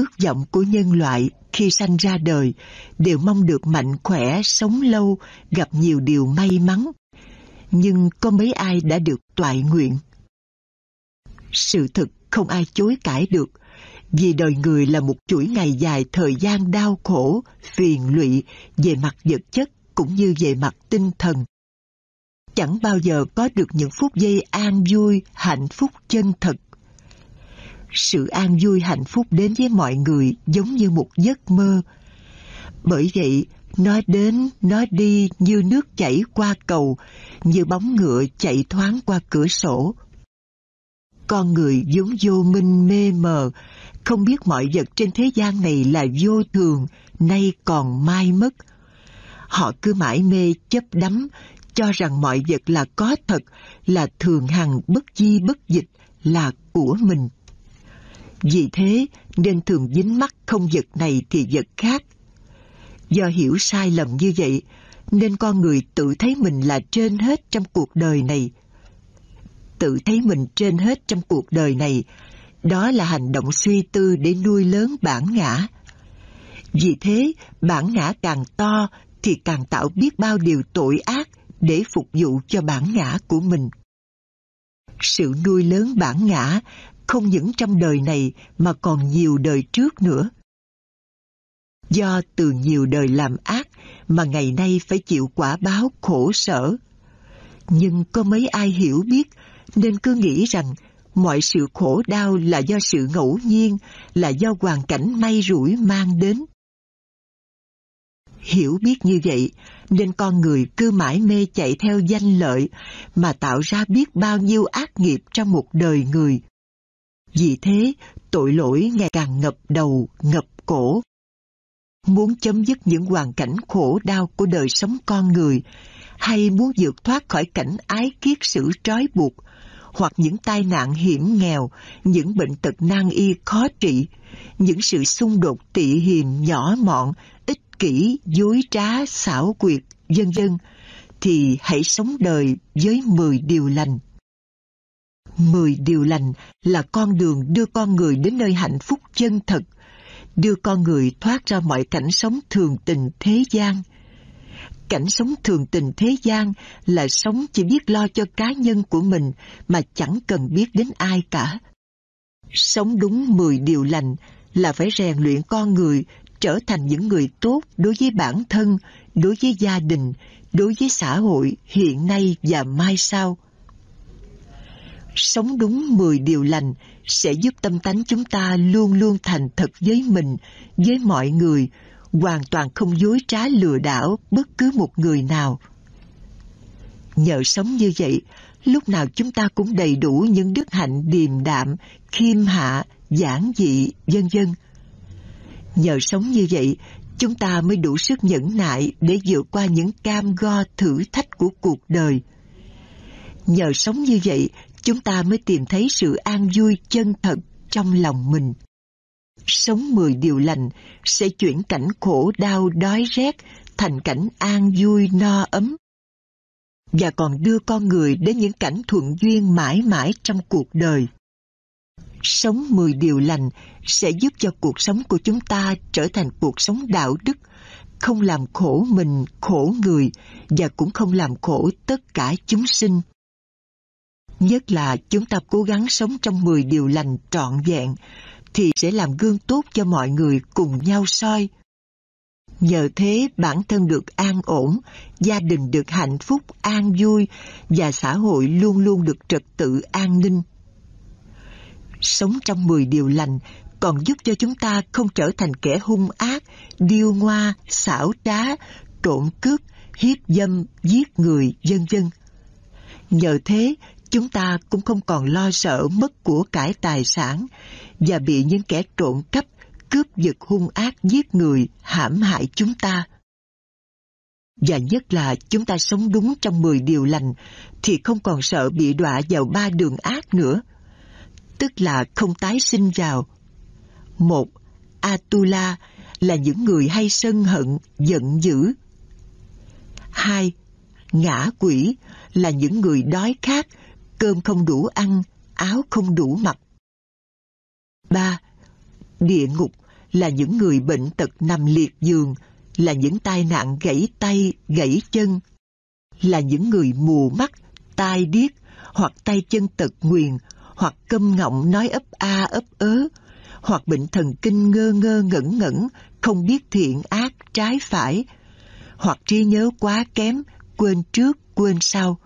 ước vọng của nhân loại khi sanh ra đời đều mong được mạnh khỏe, sống lâu, gặp nhiều điều may mắn. Nhưng có mấy ai đã được toại nguyện? Sự thực không ai chối cãi được, vì đời người là một chuỗi ngày dài thời gian đau khổ, phiền lụy về mặt vật chất cũng như về mặt tinh thần. Chẳng bao giờ có được những phút giây an vui, hạnh phúc chân thật. Sự an vui hạnh phúc đến với mọi người giống như một giấc mơ. Bởi vậy, nó đến, nó đi như nước chảy qua cầu, như bóng ngựa chạy thoáng qua cửa sổ. Con người vốn vô minh mê mờ, không biết mọi vật trên thế gian này là vô thường, nay còn mai mất. Họ cứ mãi mê chấp đắm, cho rằng mọi vật là có thật, là thường hằng bất di bất dịch, là của mình. Vì thế nên thường dính mắc không vật này thì vật khác. Do hiểu sai lầm như vậy, nên con người tự thấy mình là trên hết trong cuộc đời này. Tự thấy mình trên hết trong cuộc đời này, đó là hành động suy tư để nuôi lớn bản ngã. Vì thế, bản ngã càng to thì càng tạo biết bao điều tội ác để phục vụ cho bản ngã của mình. Sự nuôi lớn bản ngã không những trong đời này mà còn nhiều đời trước nữa. Do từ nhiều đời làm ác mà ngày nay phải chịu quả báo khổ sở. Nhưng có mấy ai hiểu biết nên cứ nghĩ rằng mọi sự khổ đau là do sự ngẫu nhiên, là do hoàn cảnh may rủi mang đến. Hiểu biết như vậy, nên con người cứ mãi mê chạy theo danh lợi mà tạo ra biết bao nhiêu ác nghiệp trong một đời người. Vì thế, tội lỗi ngày càng ngập đầu, ngập cổ. Muốn chấm dứt những hoàn cảnh khổ đau của đời sống con người, hay muốn vượt thoát khỏi cảnh ái kiết sử trói buộc, hoặc những tai nạn hiểm nghèo, những bệnh tật nan y khó trị, những sự xung đột tị hiềm nhỏ mọn, ích kỷ, dối trá, xảo quyệt, vân vân, thì hãy sống đời với 10 điều lành. 10 điều lành là con đường đưa con người đến nơi hạnh phúc chân thật, đưa con người thoát ra mọi cảnh sống thường tình thế gian, cảnh sống thường tình thế gian là sống chỉ biết lo cho cá nhân của mình mà chẳng cần biết đến ai cả. Sống đúng 10 điều lành là phải rèn luyện con người trở thành những người tốt đối với bản thân, đối với gia đình, đối với xã hội hiện nay và mai sau. Sống đúng 10 điều lành sẽ giúp tâm tánh chúng ta luôn luôn thành thật với mình, với mọi người, hoàn toàn không dối trá lừa đảo bất cứ một người nào. Nhờ sống như vậy, lúc nào chúng ta cũng đầy đủ những đức hạnh điềm đạm, khiêm hạ, giản dị, vân vân. Nhờ sống như vậy, chúng ta mới đủ sức nhẫn nại để vượt qua những cam go thử thách của cuộc đời. Nhờ sống như vậy, chúng ta mới tìm thấy sự an vui chân thật trong lòng mình sống mười điều lành sẽ chuyển cảnh khổ đau đói rét thành cảnh an vui no ấm và còn đưa con người đến những cảnh thuận duyên mãi mãi trong cuộc đời. Sống mười điều lành sẽ giúp cho cuộc sống của chúng ta trở thành cuộc sống đạo đức, không làm khổ mình, khổ người và cũng không làm khổ tất cả chúng sinh. Nhất là chúng ta cố gắng sống trong mười điều lành trọn vẹn, thì sẽ làm gương tốt cho mọi người cùng nhau soi. Nhờ thế bản thân được an ổn, gia đình được hạnh phúc, an vui và xã hội luôn luôn được trật tự an ninh. Sống trong 10 điều lành còn giúp cho chúng ta không trở thành kẻ hung ác, điêu ngoa, xảo trá, trộm cướp, hiếp dâm, giết người, vân vân. Nhờ thế, chúng ta cũng không còn lo sợ mất của cải tài sản và bị những kẻ trộm cắp, cướp giật hung ác giết người, hãm hại chúng ta. Và nhất là chúng ta sống đúng trong 10 điều lành thì không còn sợ bị đọa vào ba đường ác nữa. Tức là không tái sinh vào. Một, Atula là những người hay sân hận, giận dữ. Hai, Ngã quỷ là những người đói khát, cơm không đủ ăn, áo không đủ mặc. 3. Địa ngục là những người bệnh tật nằm liệt giường, là những tai nạn gãy tay, gãy chân, là những người mù mắt, tai điếc, hoặc tay chân tật nguyền, hoặc câm ngọng nói ấp a ấp ớ, hoặc bệnh thần kinh ngơ ngơ ngẩn ngẩn, không biết thiện ác, trái phải, hoặc trí nhớ quá kém, quên trước, quên sau.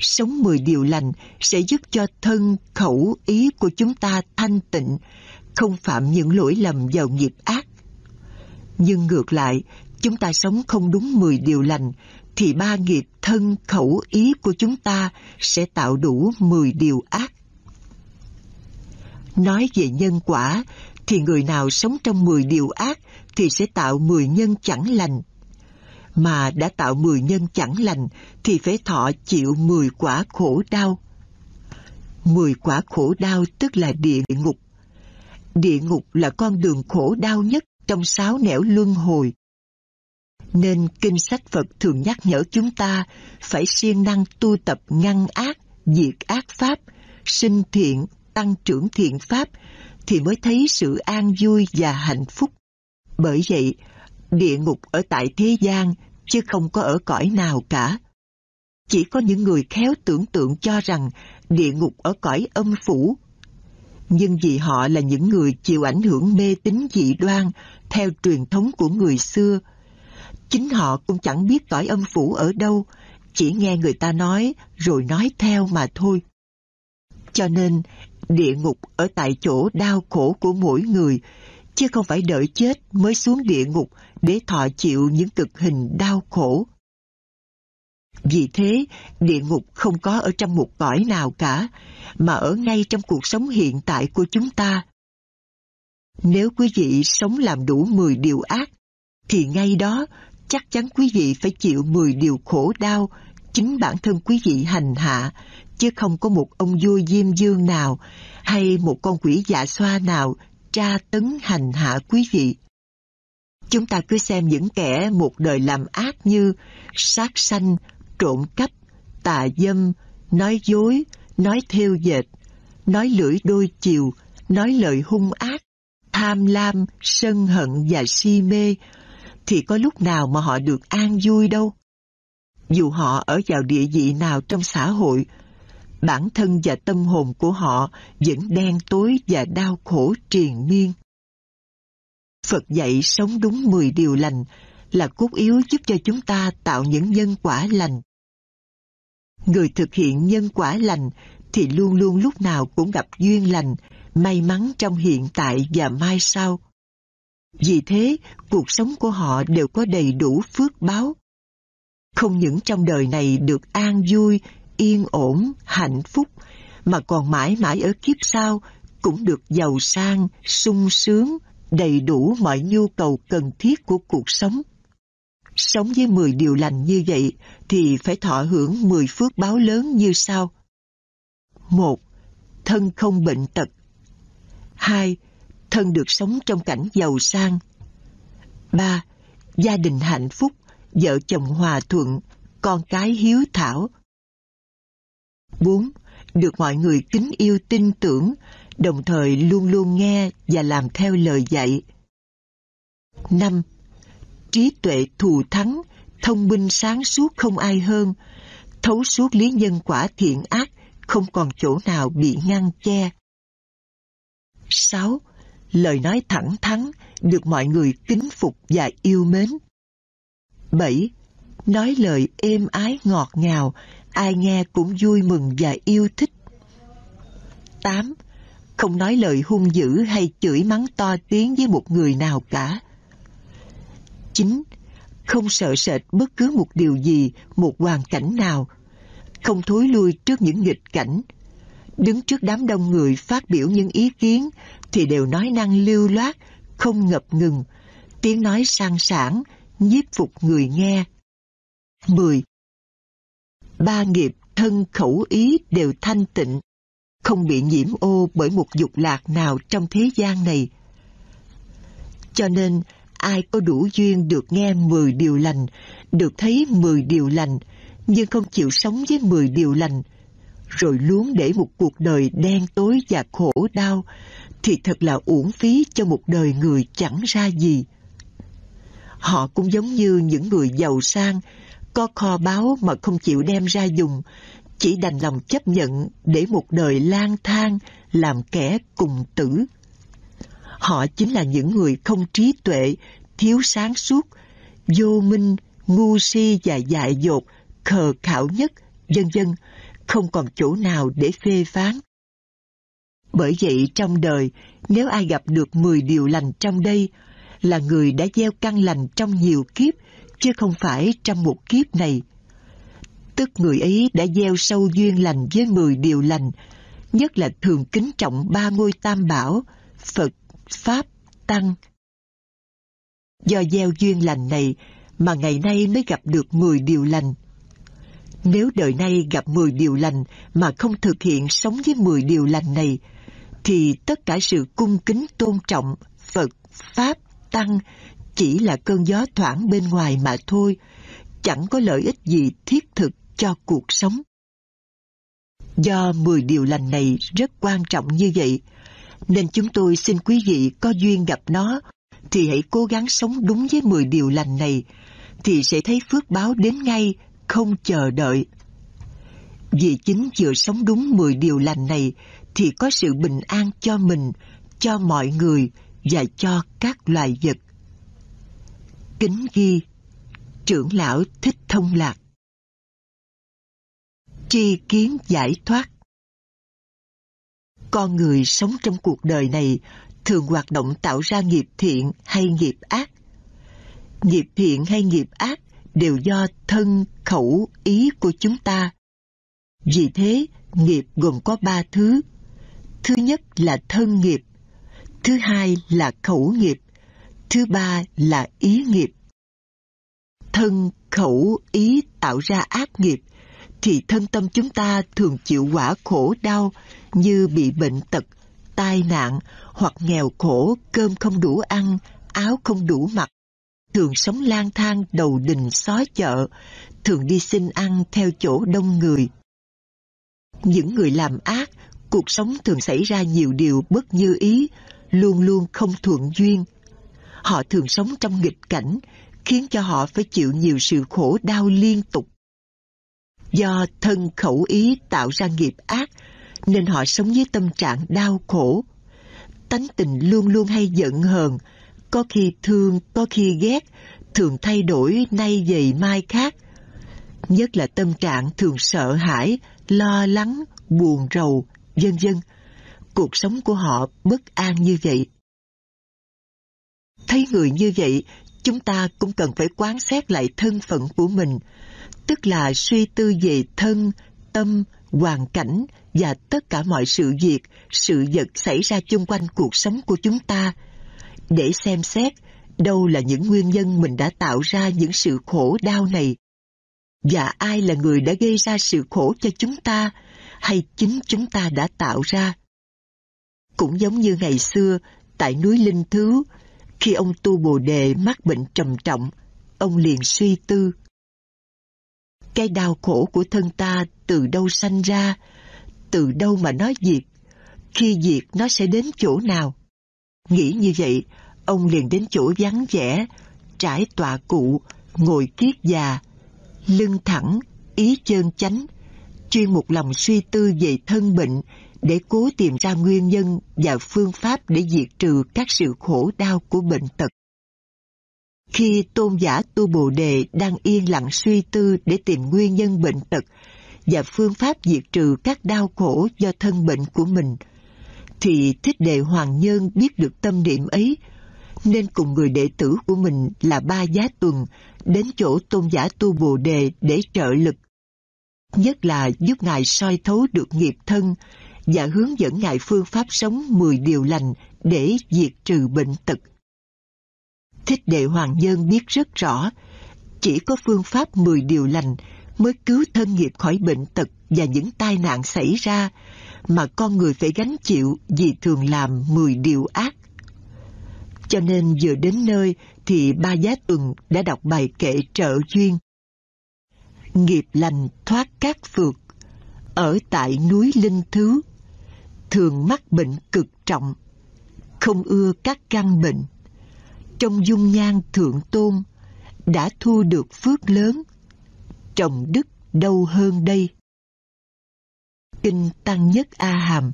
Sống mười điều lành sẽ giúp cho thân, khẩu, ý của chúng ta thanh tịnh, không phạm những lỗi lầm vào nghiệp ác. Nhưng ngược lại, chúng ta sống không đúng mười điều lành, thì ba nghiệp thân, khẩu, ý của chúng ta sẽ tạo đủ mười điều ác. Nói về nhân quả, thì người nào sống trong mười điều ác thì sẽ tạo mười nhân chẳng lành. Mà đã tạo mười nhân chẳng lành thì phải thọ chịu mười quả khổ đau. Mười quả khổ đau tức là địa ngục. Địa ngục là con đường khổ đau nhất trong sáu nẻo luân hồi. Nên kinh sách Phật thường nhắc nhở chúng ta phải siêng năng tu tập ngăn ác, diệt ác pháp, sinh thiện, tăng trưởng thiện pháp thì mới thấy sự an vui và hạnh phúc. Bởi vậy, địa ngục ở tại thế gian chứ không có ở cõi nào cả. Chỉ có những người khéo tưởng tượng cho rằng địa ngục ở cõi âm phủ. Nhưng vì họ là những người chịu ảnh hưởng mê tín dị đoan theo truyền thống của người xưa, chính họ cũng chẳng biết cõi âm phủ ở đâu, chỉ nghe người ta nói rồi nói theo mà thôi. Cho nên, địa ngục ở tại chỗ đau khổ của mỗi người, chứ không phải đợi chết mới xuống địa ngục để thọ chịu những cực hình đau khổ. Vì thế, địa ngục không có ở trong một cõi nào cả, mà ở ngay trong cuộc sống hiện tại của chúng ta. Nếu quý vị sống làm đủ 10 điều ác, thì ngay đó chắc chắn quý vị phải chịu 10 điều khổ đau chính bản thân quý vị hành hạ, chứ không có một ông vua diêm dương nào hay một con quỷ dạ xoa nào tra tấn hành hạ quý vị. Chúng ta cứ xem những kẻ một đời làm ác như sát sanh, trộm cắp, tà dâm, nói dối, nói theo dệt, nói lưỡi đôi chiều, nói lời hung ác, tham lam, sân hận và si mê, thì có lúc nào mà họ được an vui đâu. Dù họ ở vào địa vị nào trong xã hội, bản thân và tâm hồn của họ vẫn đen tối và đau khổ triền miên. Phật dạy sống đúng 10 điều lành là cốt yếu giúp cho chúng ta tạo những nhân quả lành. Người thực hiện nhân quả lành thì luôn luôn lúc nào cũng gặp duyên lành, may mắn trong hiện tại và mai sau. Vì thế, cuộc sống của họ đều có đầy đủ phước báo. Không những trong đời này được an vui, yên ổn, hạnh phúc, mà còn mãi mãi ở kiếp sau cũng được giàu sang, sung sướng, đầy đủ mọi nhu cầu cần thiết của cuộc sống. Sống với 10 điều lành như vậy thì phải thọ hưởng 10 phước báo lớn như sau. 1. Thân không bệnh tật 2. Thân được sống trong cảnh giàu sang 3. Gia đình hạnh phúc, vợ chồng hòa thuận, con cái hiếu thảo 4. Được mọi người kính yêu tin tưởng, đồng thời luôn luôn nghe và làm theo lời dạy. 5. Trí tuệ thù thắng, thông minh sáng suốt không ai hơn, thấu suốt lý nhân quả thiện ác, không còn chỗ nào bị ngăn che. 6. Lời nói thẳng thắn, được mọi người kính phục và yêu mến. 7. Nói lời êm ái ngọt ngào, ai nghe cũng vui mừng và yêu thích. 8. Không nói lời hung dữ hay chửi mắng to tiếng với một người nào cả. 9. Không sợ sệt bất cứ một điều gì, một hoàn cảnh nào. Không thối lui trước những nghịch cảnh. Đứng trước đám đông người phát biểu những ý kiến thì đều nói năng lưu loát, không ngập ngừng, tiếng nói sang sảng, nhiếp phục người nghe. 10 ba nghiệp thân khẩu ý đều thanh tịnh, không bị nhiễm ô bởi một dục lạc nào trong thế gian này. Cho nên, ai có đủ duyên được nghe 10 điều lành, được thấy 10 điều lành, nhưng không chịu sống với 10 điều lành, rồi luôn để một cuộc đời đen tối và khổ đau, thì thật là uổng phí cho một đời người chẳng ra gì. Họ cũng giống như những người giàu sang, có kho báu mà không chịu đem ra dùng, chỉ đành lòng chấp nhận để một đời lang thang làm kẻ cùng tử. Họ chính là những người không trí tuệ, thiếu sáng suốt, vô minh, ngu si và dại dột, khờ khảo nhất, vân vân, không còn chỗ nào để phê phán. Bởi vậy trong đời, nếu ai gặp được 10 điều lành trong đây, là người đã gieo căn lành trong nhiều kiếp, chứ không phải trong một kiếp này. Tức người ấy đã gieo sâu duyên lành với 10 điều lành, nhất là thường kính trọng ba ngôi tam bảo, Phật, Pháp, Tăng. Do gieo duyên lành này mà ngày nay mới gặp được 10 điều lành. Nếu đời nay gặp 10 điều lành mà không thực hiện sống với 10 điều lành này, thì tất cả sự cung kính tôn trọng Phật, Pháp, Tăng chỉ là cơn gió thoảng bên ngoài mà thôi, chẳng có lợi ích gì thiết thực cho cuộc sống. Do 10 điều lành này rất quan trọng như vậy, nên chúng tôi xin quý vị có duyên gặp nó, thì hãy cố gắng sống đúng với 10 điều lành này, thì sẽ thấy phước báo đến ngay, không chờ đợi. Vì chính vừa sống đúng 10 điều lành này thì có sự bình an cho mình, cho mọi người và cho các loài vật. Kính ghi Trưởng lão Thích Thông Lạc Tri kiến giải thoát Con người sống trong cuộc đời này thường hoạt động tạo ra nghiệp thiện hay nghiệp ác. Nghiệp thiện hay nghiệp ác đều do thân, khẩu, ý của chúng ta. Vì thế, nghiệp gồm có ba thứ. Thứ nhất là thân nghiệp, thứ hai là khẩu nghiệp, thứ ba là ý nghiệp. Thân, khẩu, ý tạo ra ác nghiệp, thì thân tâm chúng ta thường chịu quả khổ đau như bị bệnh tật, tai nạn hoặc nghèo khổ, cơm không đủ ăn, áo không đủ mặc, thường sống lang thang đầu đình xó chợ, thường đi xin ăn theo chỗ đông người. Những người làm ác, cuộc sống thường xảy ra nhiều điều bất như ý, luôn luôn không thuận duyên. Họ thường sống trong nghịch cảnh, khiến cho họ phải chịu nhiều sự khổ đau liên tục. Do thân khẩu ý tạo ra nghiệp ác, nên họ sống với tâm trạng đau khổ. Tánh tình luôn luôn hay giận hờn, có khi thương, có khi ghét, thường thay đổi nay dày mai khác. Nhất là tâm trạng thường sợ hãi, lo lắng, buồn rầu, vân vân. Cuộc sống của họ bất an như vậy. Thấy người như vậy, chúng ta cũng cần phải quán xét lại thân phận của mình, tức là suy tư về thân, tâm, hoàn cảnh và tất cả mọi sự việc, sự vật xảy ra chung quanh cuộc sống của chúng ta – để xem xét đâu là những nguyên nhân mình đã tạo ra những sự khổ đau này và ai là người đã gây ra sự khổ cho chúng ta hay chính chúng ta đã tạo ra. Cũng giống như ngày xưa tại núi Linh Thứ, khi ông tu Bồ Đề mắc bệnh trầm trọng, ông liền suy tư. Cái đau khổ của thân ta từ đâu sanh ra, từ đâu mà nó diệt, khi diệt nó sẽ đến chỗ nào? Nghĩ như vậy, ông liền đến chỗ vắng vẻ, trải tọa cụ, ngồi kiết già, lưng thẳng, ý chơn chánh, chuyên một lòng suy tư về thân bệnh để cố tìm ra nguyên nhân và phương pháp để diệt trừ các sự khổ đau của bệnh tật. Khi tôn giả tu Bồ Đề đang yên lặng suy tư để tìm nguyên nhân bệnh tật và phương pháp diệt trừ các đau khổ do thân bệnh của mình, thì Thích Đệ Hoàng Nhân biết được tâm niệm ấy, nên cùng người đệ tử của mình là Ba Giá Tuần đến chỗ tôn giả tu Bồ Đề để trợ lực. Nhất là giúp Ngài soi thấu được nghiệp thân và hướng dẫn Ngài phương pháp sống 10 điều lành để diệt trừ bệnh tật. Thích Đệ Hoàng Nhân biết rất rõ, chỉ có phương pháp 10 điều lành mới cứu thân nghiệp khỏi bệnh tật và những tai nạn xảy ra, mà con người phải gánh chịu vì thường làm 10 điều ác. Cho nên vừa đến nơi thì ba giá tuần đã đọc bài kệ trợ duyên. Nghiệp lành thoát các phược ở tại núi Linh Thứ, thường mắc bệnh cực trọng, không ưa các căn bệnh. Trong dung nhan thượng tôn, đã thu được phước lớn. Trồng đức đâu hơn đây. Kinh Tăng Nhất A Hàm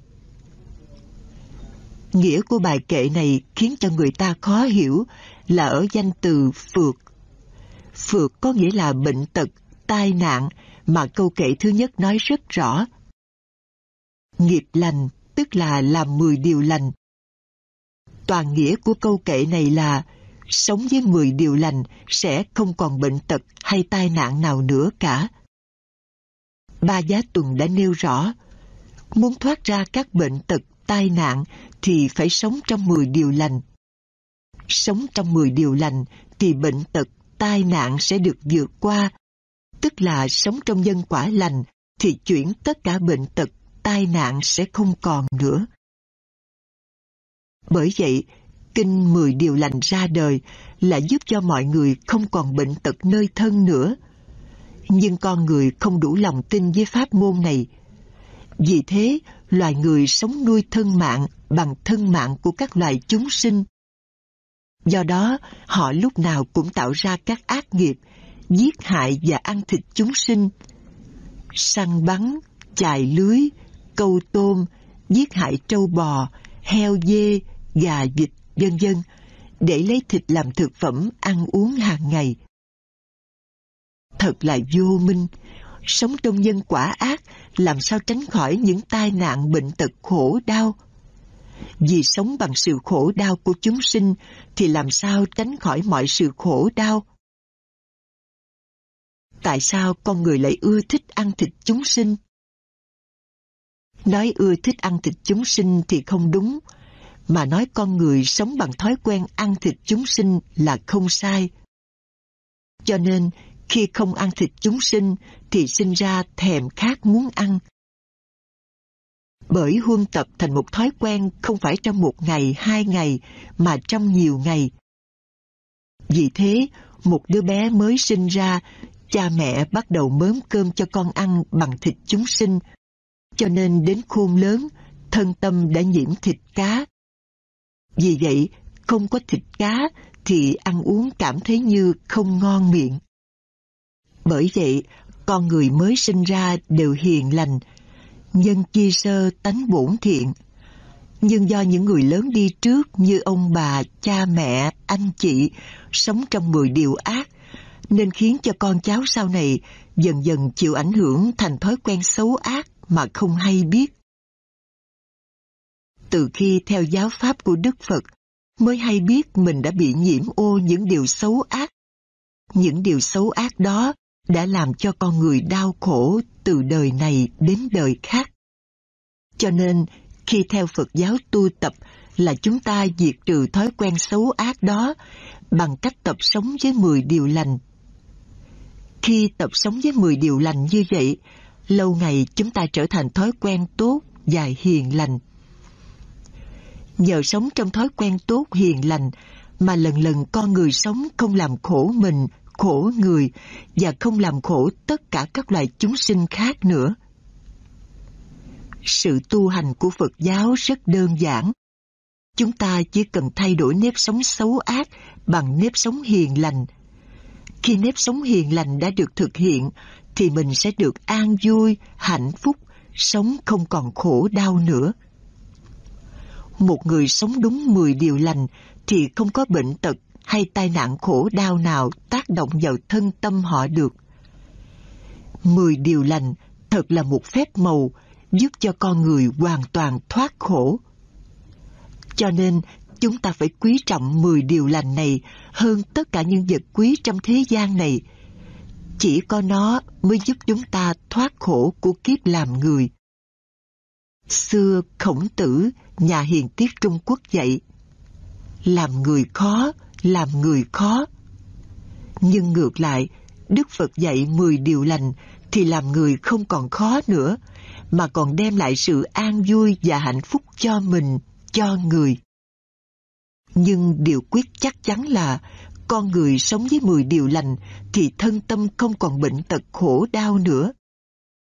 Nghĩa của bài kệ này khiến cho người ta khó hiểu là ở danh từ phượt. Phượt có nghĩa là bệnh tật, tai nạn mà câu kệ thứ nhất nói rất rõ. Nghiệp lành tức là làm mười điều lành. Toàn nghĩa của câu kệ này là sống với mười điều lành sẽ không còn bệnh tật hay tai nạn nào nữa cả. Ba Giá Tuần đã nêu rõ, muốn thoát ra các bệnh tật, tai nạn thì phải sống trong mười điều lành. Sống trong mười điều lành thì bệnh tật, tai nạn sẽ được vượt qua, tức là sống trong nhân quả lành thì chuyển tất cả bệnh tật, tai nạn sẽ không còn nữa. Bởi vậy, kinh mười điều lành ra đời là giúp cho mọi người không còn bệnh tật nơi thân nữa. Nhưng con người không đủ lòng tin với pháp môn này. Vì thế, loài người sống nuôi thân mạng bằng thân mạng của các loài chúng sinh. Do đó, họ lúc nào cũng tạo ra các ác nghiệp, giết hại và ăn thịt chúng sinh. Săn bắn, chài lưới, câu tôm, giết hại trâu bò, heo dê, gà vịt, vân vân để lấy thịt làm thực phẩm ăn uống hàng ngày. Thật là vô minh, sống trong nhân quả ác làm sao tránh khỏi những tai nạn bệnh tật khổ đau. Vì sống bằng sự khổ đau của chúng sinh thì làm sao tránh khỏi mọi sự khổ đau. Tại sao con người lại ưa thích ăn thịt chúng sinh? Nói ưa thích ăn thịt chúng sinh thì không đúng, mà nói con người sống bằng thói quen ăn thịt chúng sinh là không sai. Cho nên, khi không ăn thịt chúng sinh thì sinh ra thèm khát muốn ăn. Bởi huân tập thành một thói quen không phải trong một ngày, hai ngày, mà trong nhiều ngày. Vì thế, một đứa bé mới sinh ra, cha mẹ bắt đầu mớm cơm cho con ăn bằng thịt chúng sinh. Cho nên đến khôn lớn, thân tâm đã nhiễm thịt cá, vì vậy, không có thịt cá thì ăn uống cảm thấy như không ngon miệng. Bởi vậy, con người mới sinh ra đều hiền lành, nhân chi sơ tánh bổn thiện. Nhưng do những người lớn đi trước như ông bà, cha mẹ, anh chị sống trong mười điều ác, nên khiến cho con cháu sau này dần dần chịu ảnh hưởng thành thói quen xấu ác mà không hay biết từ khi theo giáo pháp của Đức Phật mới hay biết mình đã bị nhiễm ô những điều xấu ác. Những điều xấu ác đó đã làm cho con người đau khổ từ đời này đến đời khác. Cho nên, khi theo Phật giáo tu tập là chúng ta diệt trừ thói quen xấu ác đó bằng cách tập sống với 10 điều lành. Khi tập sống với 10 điều lành như vậy, lâu ngày chúng ta trở thành thói quen tốt và hiền lành nhờ sống trong thói quen tốt hiền lành mà lần lần con người sống không làm khổ mình, khổ người và không làm khổ tất cả các loài chúng sinh khác nữa. Sự tu hành của Phật giáo rất đơn giản. Chúng ta chỉ cần thay đổi nếp sống xấu ác bằng nếp sống hiền lành. Khi nếp sống hiền lành đã được thực hiện thì mình sẽ được an vui, hạnh phúc, sống không còn khổ đau nữa một người sống đúng 10 điều lành thì không có bệnh tật hay tai nạn khổ đau nào tác động vào thân tâm họ được. 10 điều lành thật là một phép màu giúp cho con người hoàn toàn thoát khổ. Cho nên, chúng ta phải quý trọng 10 điều lành này hơn tất cả những vật quý trong thế gian này. Chỉ có nó mới giúp chúng ta thoát khổ của kiếp làm người. Xưa khổng tử, nhà hiền tiết Trung Quốc dạy, làm người khó, làm người khó. Nhưng ngược lại, Đức Phật dạy 10 điều lành thì làm người không còn khó nữa, mà còn đem lại sự an vui và hạnh phúc cho mình, cho người. Nhưng điều quyết chắc chắn là con người sống với 10 điều lành thì thân tâm không còn bệnh tật khổ đau nữa.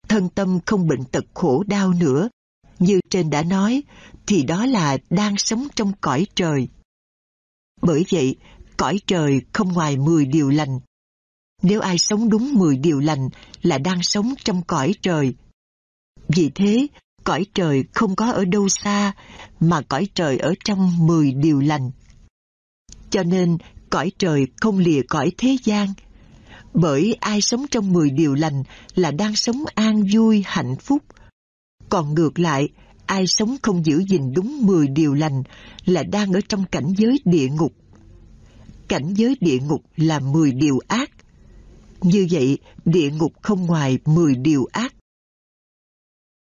Thân tâm không bệnh tật khổ đau nữa Như trên đã nói, thì đó là đang sống trong cõi trời. Bởi vậy, cõi trời không ngoài 10 điều lành. Nếu ai sống đúng 10 điều lành là đang sống trong cõi trời. Vì thế, cõi trời không có ở đâu xa, mà cõi trời ở trong 10 điều lành. Cho nên, cõi trời không lìa cõi thế gian. Bởi ai sống trong 10 điều lành là đang sống an vui, hạnh phúc. Còn ngược lại, ai sống không giữ gìn đúng 10 điều lành là đang ở trong cảnh giới địa ngục. Cảnh giới địa ngục là 10 điều ác. Như vậy, địa ngục không ngoài 10 điều ác.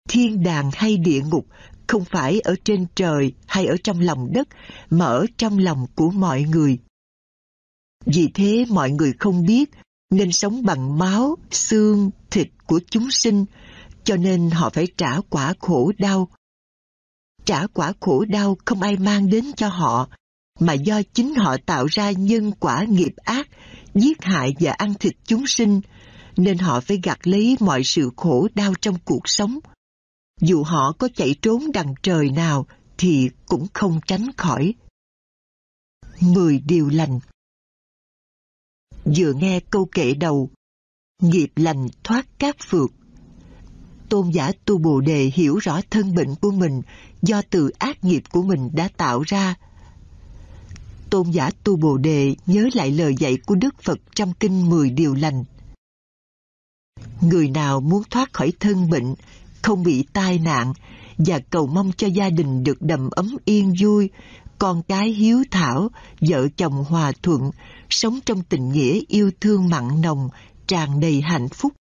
Thiên đàng hay địa ngục không phải ở trên trời hay ở trong lòng đất, mà ở trong lòng của mọi người. Vì thế mọi người không biết nên sống bằng máu, xương, thịt của chúng sinh, cho nên họ phải trả quả khổ đau. Trả quả khổ đau không ai mang đến cho họ, mà do chính họ tạo ra nhân quả nghiệp ác, giết hại và ăn thịt chúng sinh, nên họ phải gặt lấy mọi sự khổ đau trong cuộc sống. Dù họ có chạy trốn đằng trời nào thì cũng không tránh khỏi. Mười điều lành Vừa nghe câu kệ đầu, nghiệp lành thoát các phược Tôn giả tu Bồ Đề hiểu rõ thân bệnh của mình do từ ác nghiệp của mình đã tạo ra. Tôn giả tu Bồ Đề nhớ lại lời dạy của Đức Phật trong kinh mười điều lành. Người nào muốn thoát khỏi thân bệnh, không bị tai nạn và cầu mong cho gia đình được đầm ấm yên vui, con cái hiếu thảo, vợ chồng hòa thuận, sống trong tình nghĩa yêu thương mặn nồng, tràn đầy hạnh phúc,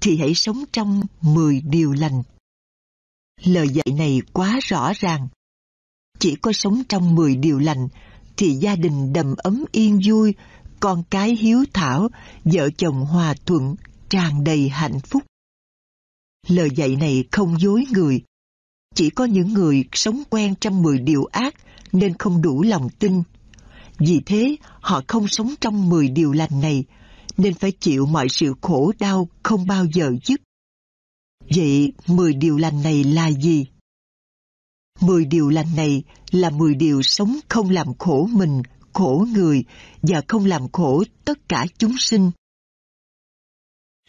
thì hãy sống trong 10 điều lành. Lời dạy này quá rõ ràng. Chỉ có sống trong 10 điều lành thì gia đình đầm ấm yên vui, con cái hiếu thảo, vợ chồng hòa thuận, tràn đầy hạnh phúc. Lời dạy này không dối người. Chỉ có những người sống quen trong 10 điều ác nên không đủ lòng tin. Vì thế, họ không sống trong 10 điều lành này, nên phải chịu mọi sự khổ đau không bao giờ dứt. Vậy 10 điều lành này là gì? 10 điều lành này là 10 điều sống không làm khổ mình, khổ người và không làm khổ tất cả chúng sinh.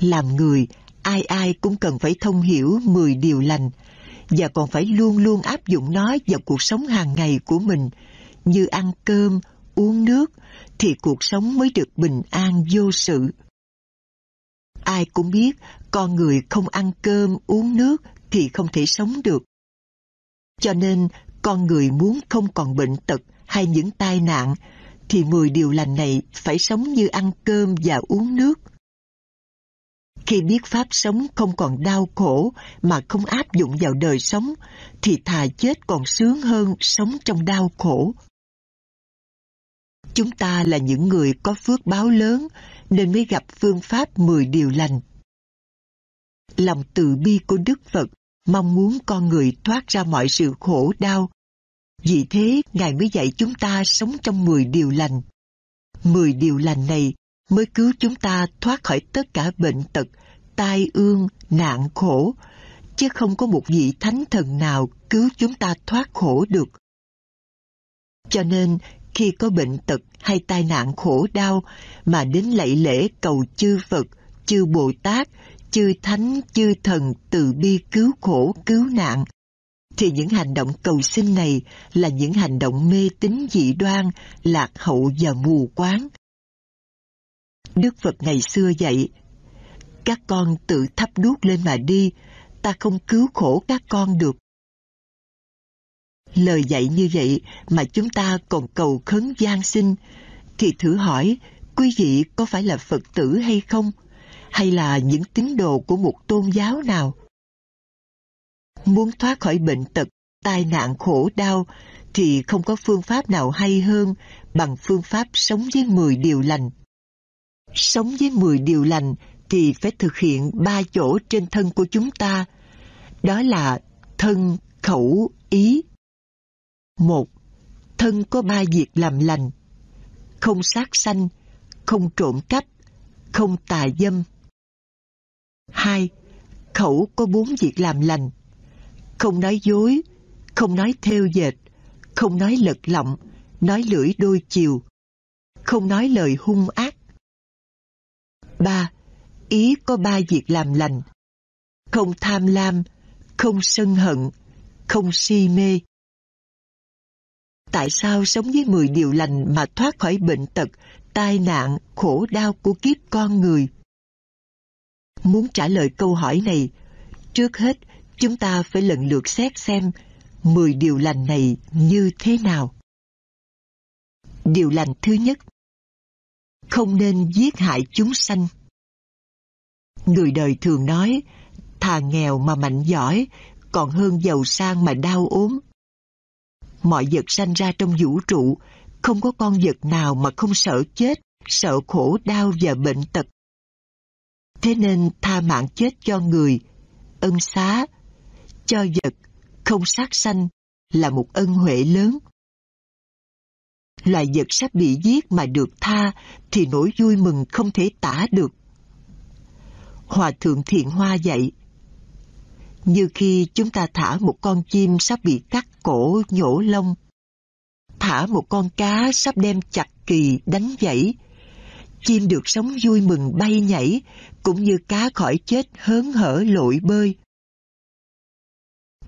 Làm người, ai ai cũng cần phải thông hiểu 10 điều lành và còn phải luôn luôn áp dụng nó vào cuộc sống hàng ngày của mình như ăn cơm, uống nước thì cuộc sống mới được bình an vô sự. Ai cũng biết con người không ăn cơm uống nước thì không thể sống được. Cho nên con người muốn không còn bệnh tật hay những tai nạn thì mười điều lành này phải sống như ăn cơm và uống nước. Khi biết pháp sống không còn đau khổ mà không áp dụng vào đời sống thì thà chết còn sướng hơn sống trong đau khổ. Chúng ta là những người có phước báo lớn nên mới gặp phương pháp 10 điều lành. Lòng từ bi của Đức Phật mong muốn con người thoát ra mọi sự khổ đau. Vì thế, Ngài mới dạy chúng ta sống trong 10 điều lành. 10 điều lành này mới cứu chúng ta thoát khỏi tất cả bệnh tật, tai ương, nạn khổ, chứ không có một vị thánh thần nào cứu chúng ta thoát khổ được. Cho nên, khi có bệnh tật hay tai nạn khổ đau mà đến lạy lễ cầu chư Phật, chư Bồ Tát, chư Thánh, chư Thần từ bi cứu khổ, cứu nạn, thì những hành động cầu xin này là những hành động mê tín dị đoan, lạc hậu và mù quáng. Đức Phật ngày xưa dạy, các con tự thắp đuốc lên mà đi, ta không cứu khổ các con được. Lời dạy như vậy mà chúng ta còn cầu khấn gian sinh, thì thử hỏi quý vị có phải là Phật tử hay không? Hay là những tín đồ của một tôn giáo nào? Muốn thoát khỏi bệnh tật, tai nạn khổ đau thì không có phương pháp nào hay hơn bằng phương pháp sống với 10 điều lành. Sống với 10 điều lành thì phải thực hiện ba chỗ trên thân của chúng ta. Đó là thân, khẩu, ý. Một, thân có ba việc làm lành. Không sát sanh, không trộm cắp, không tà dâm. Hai, khẩu có bốn việc làm lành. không nói dối, không nói theo dệt, không nói lật lọng, nói lưỡi đôi chiều, không nói lời hung ác. ba Ý có ba việc làm lành. Không tham lam, không sân hận, không si mê. Tại sao sống với mười điều lành mà thoát khỏi bệnh tật, tai nạn, khổ đau của kiếp con người? Muốn trả lời câu hỏi này, trước hết chúng ta phải lần lượt xét xem mười điều lành này như thế nào. Điều lành thứ nhất Không nên giết hại chúng sanh Người đời thường nói thà nghèo mà mạnh giỏi còn hơn giàu sang mà đau ốm. Mọi vật sanh ra trong vũ trụ không có con vật nào mà không sợ chết, sợ khổ đau và bệnh tật. Thế nên tha mạng chết cho người, ân xá, cho vật, không sát sanh là một ân huệ lớn. Loài vật sắp bị giết mà được tha thì nỗi vui mừng không thể tả được. Hòa thượng Thiện Hoa dạy, như khi chúng ta thả một con chim sắp bị cắt cổ nhổ lông, thả một con cá sắp đem chặt kỳ đánh dãy, chim được sống vui mừng bay nhảy, cũng như cá khỏi chết hớn hở lội bơi.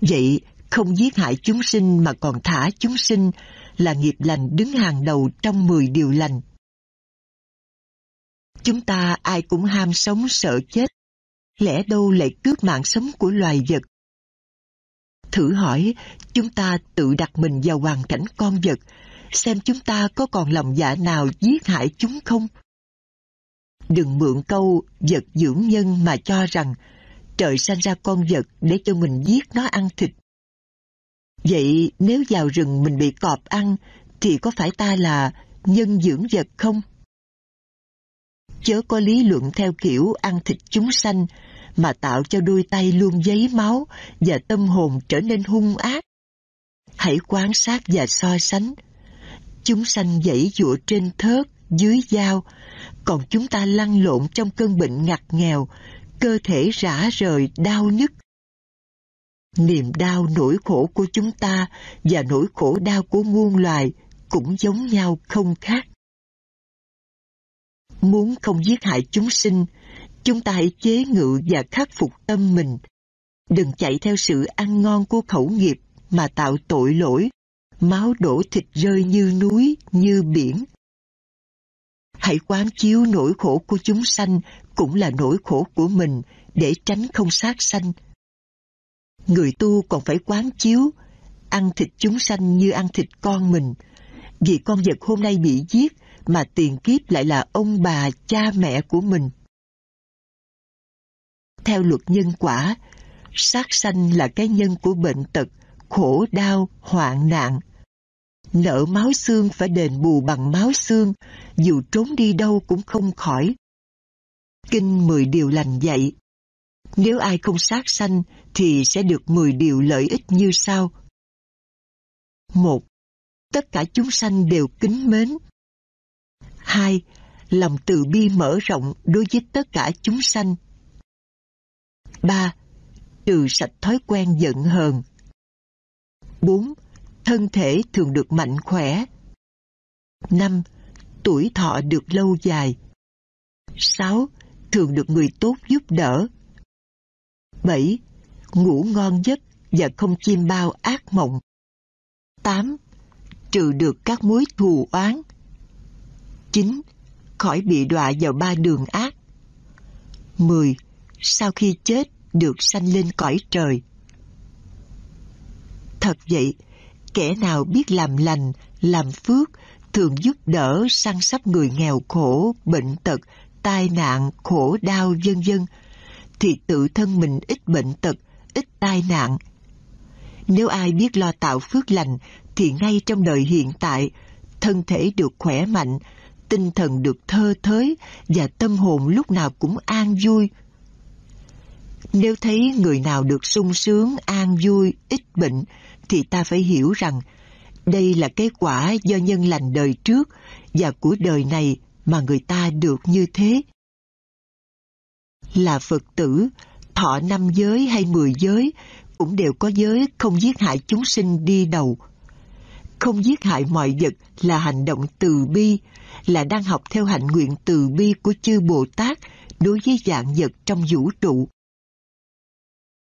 Vậy, không giết hại chúng sinh mà còn thả chúng sinh là nghiệp lành đứng hàng đầu trong mười điều lành. Chúng ta ai cũng ham sống sợ chết, lẽ đâu lại cướp mạng sống của loài vật. Thử hỏi, chúng ta tự đặt mình vào hoàn cảnh con vật, xem chúng ta có còn lòng dạ nào giết hại chúng không? Đừng mượn câu vật dưỡng nhân mà cho rằng trời sanh ra con vật để cho mình giết nó ăn thịt. Vậy nếu vào rừng mình bị cọp ăn thì có phải ta là nhân dưỡng vật không? Chớ có lý luận theo kiểu ăn thịt chúng sanh mà tạo cho đôi tay luôn giấy máu và tâm hồn trở nên hung ác. Hãy quan sát và so sánh. Chúng sanh dãy dụa trên thớt, dưới dao, còn chúng ta lăn lộn trong cơn bệnh ngặt nghèo, cơ thể rã rời, đau nhức. Niềm đau nỗi khổ của chúng ta và nỗi khổ đau của muôn loài cũng giống nhau không khác. Muốn không giết hại chúng sinh, chúng ta hãy chế ngự và khắc phục tâm mình. Đừng chạy theo sự ăn ngon của khẩu nghiệp mà tạo tội lỗi, máu đổ thịt rơi như núi, như biển. Hãy quán chiếu nỗi khổ của chúng sanh cũng là nỗi khổ của mình để tránh không sát sanh. Người tu còn phải quán chiếu, ăn thịt chúng sanh như ăn thịt con mình, vì con vật hôm nay bị giết mà tiền kiếp lại là ông bà, cha mẹ của mình. Theo luật nhân quả, sát sanh là cái nhân của bệnh tật, khổ đau, hoạn nạn. Nợ máu xương phải đền bù bằng máu xương, dù trốn đi đâu cũng không khỏi. Kinh mười điều lành dạy. Nếu ai không sát sanh thì sẽ được mười điều lợi ích như sau. một Tất cả chúng sanh đều kính mến hai, Lòng từ bi mở rộng đối với tất cả chúng sanh. 3. Trừ sạch thói quen giận hờn. 4. Thân thể thường được mạnh khỏe. 5. Tuổi thọ được lâu dài. 6. Thường được người tốt giúp đỡ. 7. Ngủ ngon giấc và không chim bao ác mộng. 8. Trừ được các mối thù oán. 9. Khỏi bị đọa vào ba đường ác. 10 sau khi chết được sanh lên cõi trời. Thật vậy, kẻ nào biết làm lành, làm phước, thường giúp đỡ săn sóc người nghèo khổ, bệnh tật, tai nạn, khổ đau vân vân, thì tự thân mình ít bệnh tật, ít tai nạn. Nếu ai biết lo tạo phước lành, thì ngay trong đời hiện tại, thân thể được khỏe mạnh, tinh thần được thơ thới và tâm hồn lúc nào cũng an vui, nếu thấy người nào được sung sướng, an vui, ít bệnh, thì ta phải hiểu rằng đây là kết quả do nhân lành đời trước và của đời này mà người ta được như thế. Là Phật tử, thọ năm giới hay mười giới cũng đều có giới không giết hại chúng sinh đi đầu. Không giết hại mọi vật là hành động từ bi, là đang học theo hạnh nguyện từ bi của chư Bồ Tát đối với dạng vật trong vũ trụ.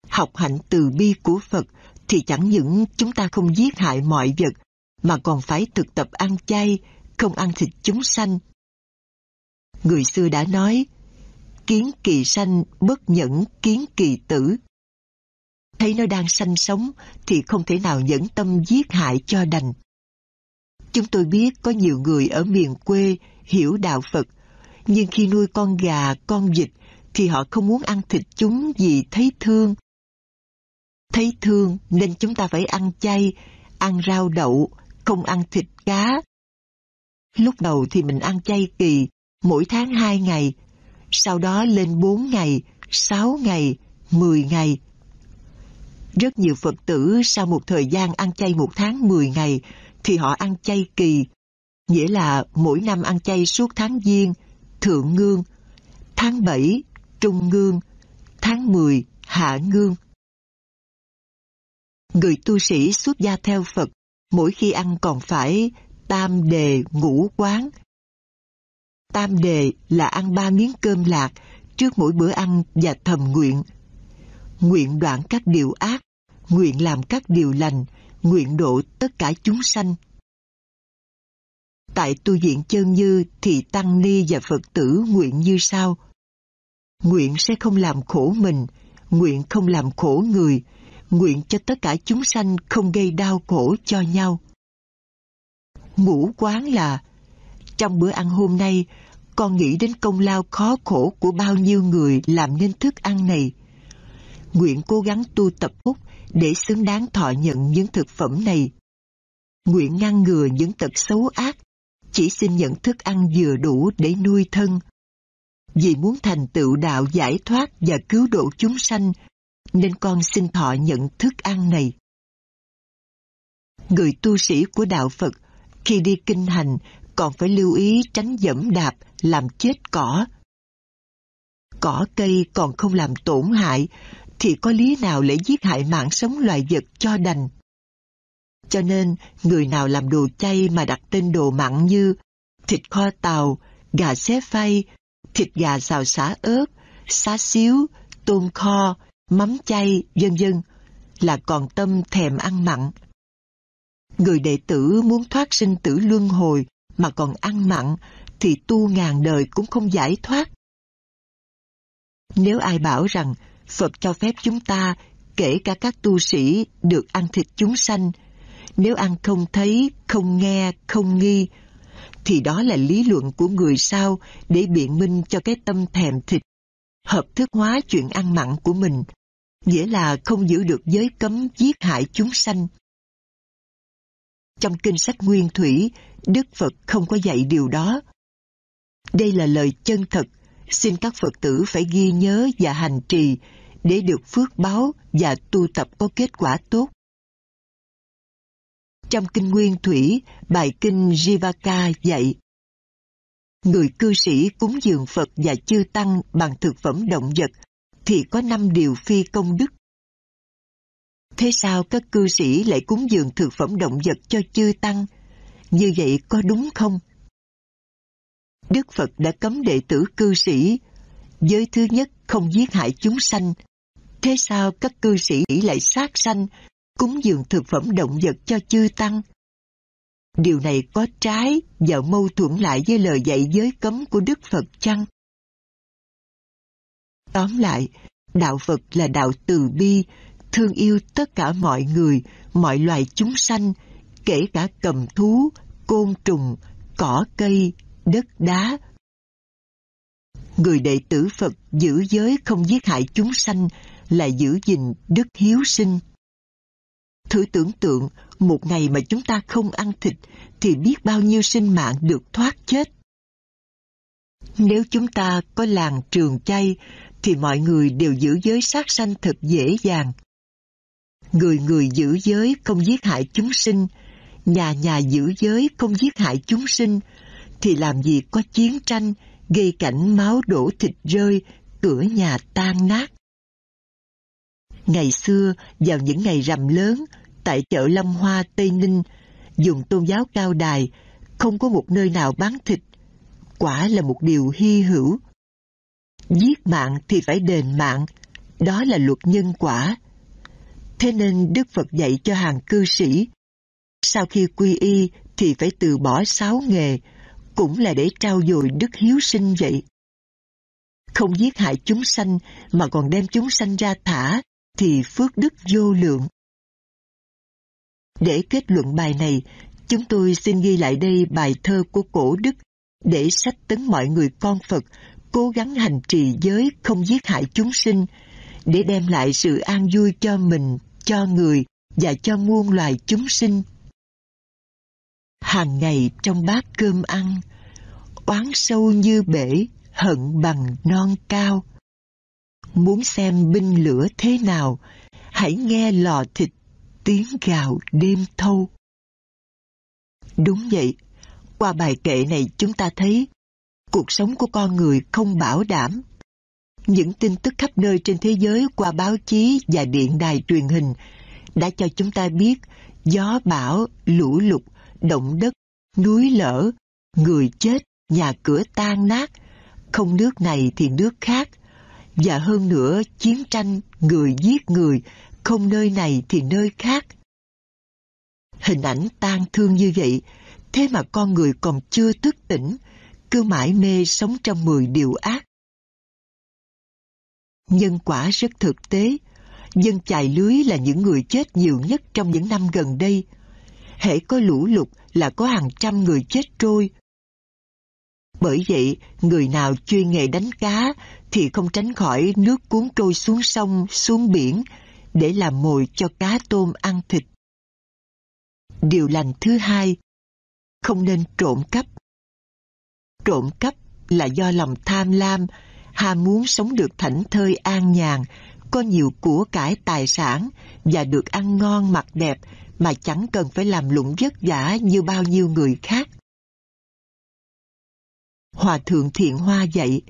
Học hạnh từ bi của Phật thì chẳng những chúng ta không giết hại mọi vật, mà còn phải thực tập ăn chay, không ăn thịt chúng sanh. Người xưa đã nói, kiến kỳ sanh bất nhẫn kiến kỳ tử. Thấy nó đang sanh sống thì không thể nào nhẫn tâm giết hại cho đành. Chúng tôi biết có nhiều người ở miền quê hiểu đạo Phật, nhưng khi nuôi con gà, con vịt thì họ không muốn ăn thịt chúng vì thấy thương. Thấy thương nên chúng ta phải ăn chay, ăn rau đậu, không ăn thịt cá. Lúc đầu thì mình ăn chay kỳ, mỗi tháng hai ngày, sau đó lên bốn ngày, sáu ngày, mười ngày. Rất nhiều Phật tử sau một thời gian ăn chay một tháng mười ngày thì họ ăn chay kỳ, nghĩa là mỗi năm ăn chay suốt tháng Giêng, Thượng Ngương, tháng 7, Trung Ngương, tháng 10, Hạ Ngương. Người tu sĩ xuất gia theo Phật, mỗi khi ăn còn phải tam đề ngũ quán. Tam đề là ăn ba miếng cơm lạc trước mỗi bữa ăn và thầm nguyện. Nguyện đoạn các điều ác, nguyện làm các điều lành, nguyện độ tất cả chúng sanh. Tại tu viện chân như thì Tăng Ni và Phật tử nguyện như sau. Nguyện sẽ không làm khổ mình, nguyện không làm khổ người, nguyện cho tất cả chúng sanh không gây đau khổ cho nhau. Ngũ quán là trong bữa ăn hôm nay, con nghĩ đến công lao khó khổ của bao nhiêu người làm nên thức ăn này. Nguyện cố gắng tu tập úc để xứng đáng thọ nhận những thực phẩm này. Nguyện ngăn ngừa những tật xấu ác, chỉ xin nhận thức ăn vừa đủ để nuôi thân. Vì muốn thành tựu đạo giải thoát và cứu độ chúng sanh, nên con xin thọ nhận thức ăn này. Người tu sĩ của đạo Phật khi đi kinh hành còn phải lưu ý tránh dẫm đạp làm chết cỏ. Cỏ cây còn không làm tổn hại thì có lý nào để giết hại mạng sống loài vật cho đành. Cho nên, người nào làm đồ chay mà đặt tên đồ mặn như thịt kho tàu, gà xé phay, thịt gà xào xả ớt, xá xíu, tôm kho, mắm chay, vân vân là còn tâm thèm ăn mặn. Người đệ tử muốn thoát sinh tử luân hồi mà còn ăn mặn thì tu ngàn đời cũng không giải thoát. Nếu ai bảo rằng Phật cho phép chúng ta, kể cả các tu sĩ, được ăn thịt chúng sanh, nếu ăn không thấy, không nghe, không nghi, thì đó là lý luận của người sao để biện minh cho cái tâm thèm thịt, hợp thức hóa chuyện ăn mặn của mình, nghĩa là không giữ được giới cấm giết hại chúng sanh. Trong kinh sách Nguyên Thủy, Đức Phật không có dạy điều đó. Đây là lời chân thật, xin các Phật tử phải ghi nhớ và hành trì để được phước báo và tu tập có kết quả tốt. Trong kinh Nguyên Thủy, bài kinh Jivaka dạy Người cư sĩ cúng dường Phật và chư Tăng bằng thực phẩm động vật thì có năm điều phi công đức. Thế sao các cư sĩ lại cúng dường thực phẩm động vật cho chư Tăng? Như vậy có đúng không? Đức Phật đã cấm đệ tử cư sĩ. Giới thứ nhất không giết hại chúng sanh. Thế sao các cư sĩ lại sát sanh, cúng dường thực phẩm động vật cho chư Tăng? Điều này có trái và mâu thuẫn lại với lời dạy giới cấm của Đức Phật chăng? Tóm lại, đạo Phật là đạo từ bi, thương yêu tất cả mọi người, mọi loài chúng sanh, kể cả cầm thú, côn trùng, cỏ cây, đất đá. Người đệ tử Phật giữ giới không giết hại chúng sanh là giữ gìn đức hiếu sinh. Thử tưởng tượng một ngày mà chúng ta không ăn thịt thì biết bao nhiêu sinh mạng được thoát chết. Nếu chúng ta có làng trường chay thì mọi người đều giữ giới sát sanh thật dễ dàng. Người người giữ giới không giết hại chúng sinh, nhà nhà giữ giới không giết hại chúng sinh, thì làm gì có chiến tranh, gây cảnh máu đổ thịt rơi, cửa nhà tan nát. Ngày xưa, vào những ngày rằm lớn, tại chợ Lâm Hoa, Tây Ninh, dùng tôn giáo cao đài, không có một nơi nào bán thịt. Quả là một điều hy hữu. Giết mạng thì phải đền mạng, đó là luật nhân quả. Thế nên Đức Phật dạy cho hàng cư sĩ, sau khi quy y thì phải từ bỏ sáu nghề, cũng là để trao dồi đức hiếu sinh vậy. Không giết hại chúng sanh mà còn đem chúng sanh ra thả thì phước đức vô lượng. Để kết luận bài này, chúng tôi xin ghi lại đây bài thơ của cổ đức để sách tấn mọi người con Phật cố gắng hành trì giới không giết hại chúng sinh để đem lại sự an vui cho mình, cho người và cho muôn loài chúng sinh. Hàng ngày trong bát cơm ăn, oán sâu như bể, hận bằng non cao. Muốn xem binh lửa thế nào, hãy nghe lò thịt tiếng gào đêm thâu. Đúng vậy, qua bài kệ này chúng ta thấy cuộc sống của con người không bảo đảm. Những tin tức khắp nơi trên thế giới qua báo chí và điện đài truyền hình đã cho chúng ta biết gió bão, lũ lụt, động đất, núi lở, người chết, nhà cửa tan nát, không nước này thì nước khác. Và hơn nữa, chiến tranh, người giết người, không nơi này thì nơi khác. Hình ảnh tan thương như vậy, thế mà con người còn chưa thức tỉnh, cứ mãi mê sống trong mười điều ác. Nhân quả rất thực tế, dân chài lưới là những người chết nhiều nhất trong những năm gần đây. Hễ có lũ lụt là có hàng trăm người chết trôi. Bởi vậy, người nào chuyên nghề đánh cá thì không tránh khỏi nước cuốn trôi xuống sông, xuống biển để làm mồi cho cá tôm ăn thịt. Điều lành thứ hai, không nên trộm cắp. Trộm cắp là do lòng tham lam, ham muốn sống được thảnh thơi an nhàn, có nhiều của cải tài sản và được ăn ngon mặc đẹp mà chẳng cần phải làm lụng vất vả như bao nhiêu người khác. Hòa thượng Thiện Hoa dạy,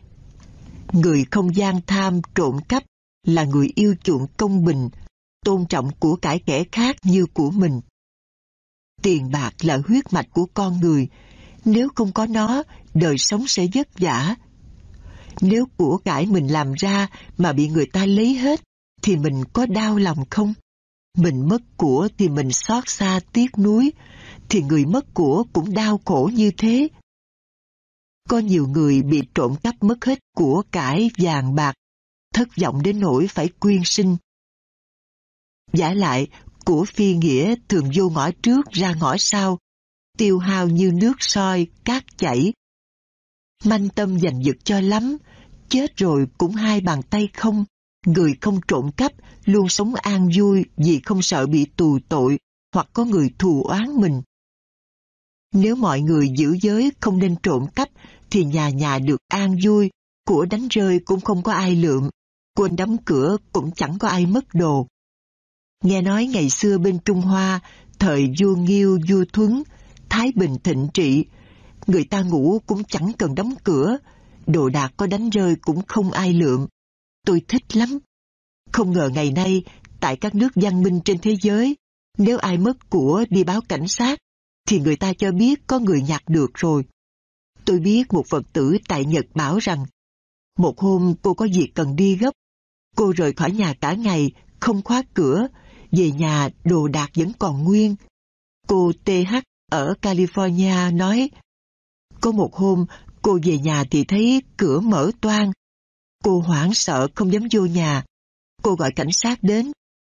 người không gian tham trộm cắp là người yêu chuộng công bình, tôn trọng của cải kẻ khác như của mình. Tiền bạc là huyết mạch của con người, nếu không có nó, đời sống sẽ vất vả. Nếu của cải mình làm ra mà bị người ta lấy hết, thì mình có đau lòng không? Mình mất của thì mình xót xa tiếc nuối, thì người mất của cũng đau khổ như thế. Có nhiều người bị trộm cắp mất hết của cải vàng bạc, thất vọng đến nỗi phải quyên sinh. Giả lại, của phi nghĩa thường vô ngõ trước ra ngõ sau, tiêu hao như nước soi, cát chảy. Manh tâm giành giật cho lắm, chết rồi cũng hai bàn tay không. Người không trộm cắp luôn sống an vui vì không sợ bị tù tội hoặc có người thù oán mình. Nếu mọi người giữ giới không nên trộm cắp thì nhà nhà được an vui, của đánh rơi cũng không có ai lượm, quên đóng cửa cũng chẳng có ai mất đồ. Nghe nói ngày xưa bên Trung Hoa, thời vua Nghiêu, vua Thuấn, Thái Bình thịnh trị, người ta ngủ cũng chẳng cần đóng cửa, đồ đạc có đánh rơi cũng không ai lượm. Tôi thích lắm. Không ngờ ngày nay, tại các nước văn minh trên thế giới, nếu ai mất của đi báo cảnh sát, thì người ta cho biết có người nhặt được rồi. Tôi biết một Phật tử tại Nhật bảo rằng, một hôm cô có việc cần đi gấp, cô rời khỏi nhà cả ngày, không khóa cửa, về nhà đồ đạc vẫn còn nguyên. Cô TH ở California nói, có một hôm cô về nhà thì thấy cửa mở toang. Cô hoảng sợ không dám vô nhà. Cô gọi cảnh sát đến.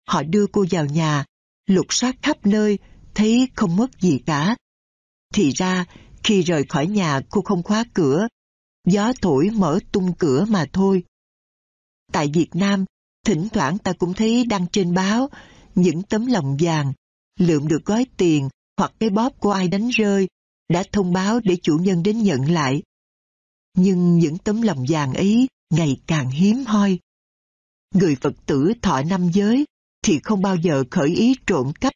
Họ đưa cô vào nhà, lục soát khắp nơi, thấy không mất gì cả. Thì ra, khi rời khỏi nhà cô không khóa cửa, gió thổi mở tung cửa mà thôi. Tại Việt Nam, thỉnh thoảng ta cũng thấy đăng trên báo những tấm lòng vàng, lượm được gói tiền hoặc cái bóp của ai đánh rơi, đã thông báo để chủ nhân đến nhận lại. Nhưng những tấm lòng vàng ấy ngày càng hiếm hoi. Người Phật tử thọ năm giới thì không bao giờ khởi ý trộm cắp,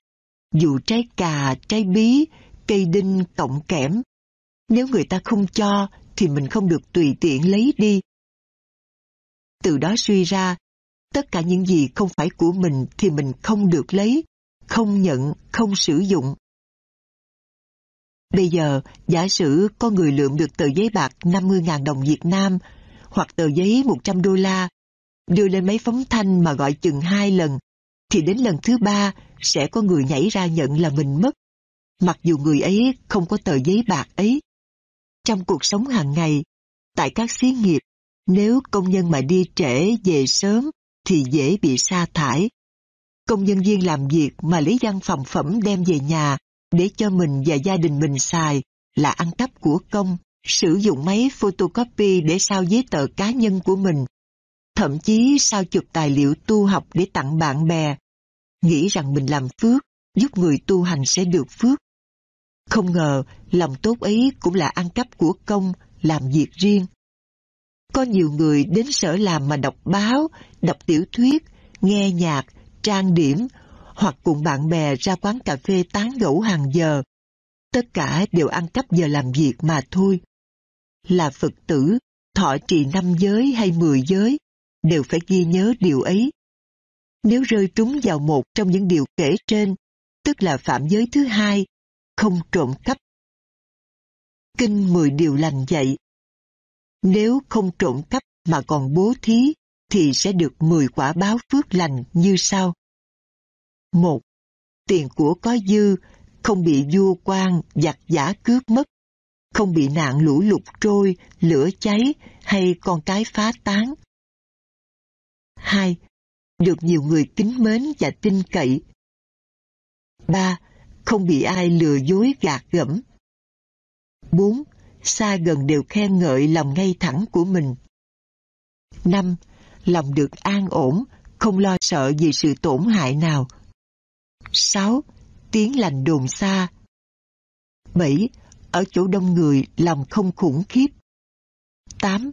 dù trái cà, trái bí, cây đinh, cộng kẽm. Nếu người ta không cho thì mình không được tùy tiện lấy đi. Từ đó suy ra, Tất cả những gì không phải của mình thì mình không được lấy, không nhận, không sử dụng. Bây giờ, giả sử có người lượm được tờ giấy bạc 50.000 đồng Việt Nam hoặc tờ giấy 100 đô la, đưa lên máy phóng thanh mà gọi chừng hai lần, thì đến lần thứ ba sẽ có người nhảy ra nhận là mình mất, mặc dù người ấy không có tờ giấy bạc ấy. Trong cuộc sống hàng ngày, tại các xí nghiệp, nếu công nhân mà đi trễ về sớm thì dễ bị sa thải. Công nhân viên làm việc mà lấy văn phòng phẩm đem về nhà để cho mình và gia đình mình xài là ăn cắp của công, sử dụng máy photocopy để sao giấy tờ cá nhân của mình, thậm chí sao chụp tài liệu tu học để tặng bạn bè, nghĩ rằng mình làm phước, giúp người tu hành sẽ được phước. Không ngờ lòng tốt ấy cũng là ăn cắp của công, làm việc riêng. Có nhiều người đến sở làm mà đọc báo, đọc tiểu thuyết, nghe nhạc, trang điểm hoặc cùng bạn bè ra quán cà phê tán gẫu hàng giờ. Tất cả đều ăn cắp giờ làm việc mà thôi. Là Phật tử, thọ trì năm giới hay mười giới, đều phải ghi nhớ điều ấy. Nếu rơi trúng vào một trong những điều kể trên, tức là phạm giới thứ hai, không trộm cắp. Kinh mười điều lành dạy. Nếu không trộm cắp mà còn bố thí, thì sẽ được mười quả báo phước lành như sau. một Tiền của có dư, không bị vua quan, giặc giả cướp mất, không bị nạn lũ lụt trôi, lửa cháy hay con cái phá tán. 2. Được nhiều người kính mến và tin cậy. 3. Không bị ai lừa dối gạt gẫm. 4. Xa gần đều khen ngợi lòng ngay thẳng của mình. 5 lòng được an ổn, không lo sợ vì sự tổn hại nào. 6. Tiếng lành đồn xa. 7. Ở chỗ đông người, lòng không khủng khiếp. 8.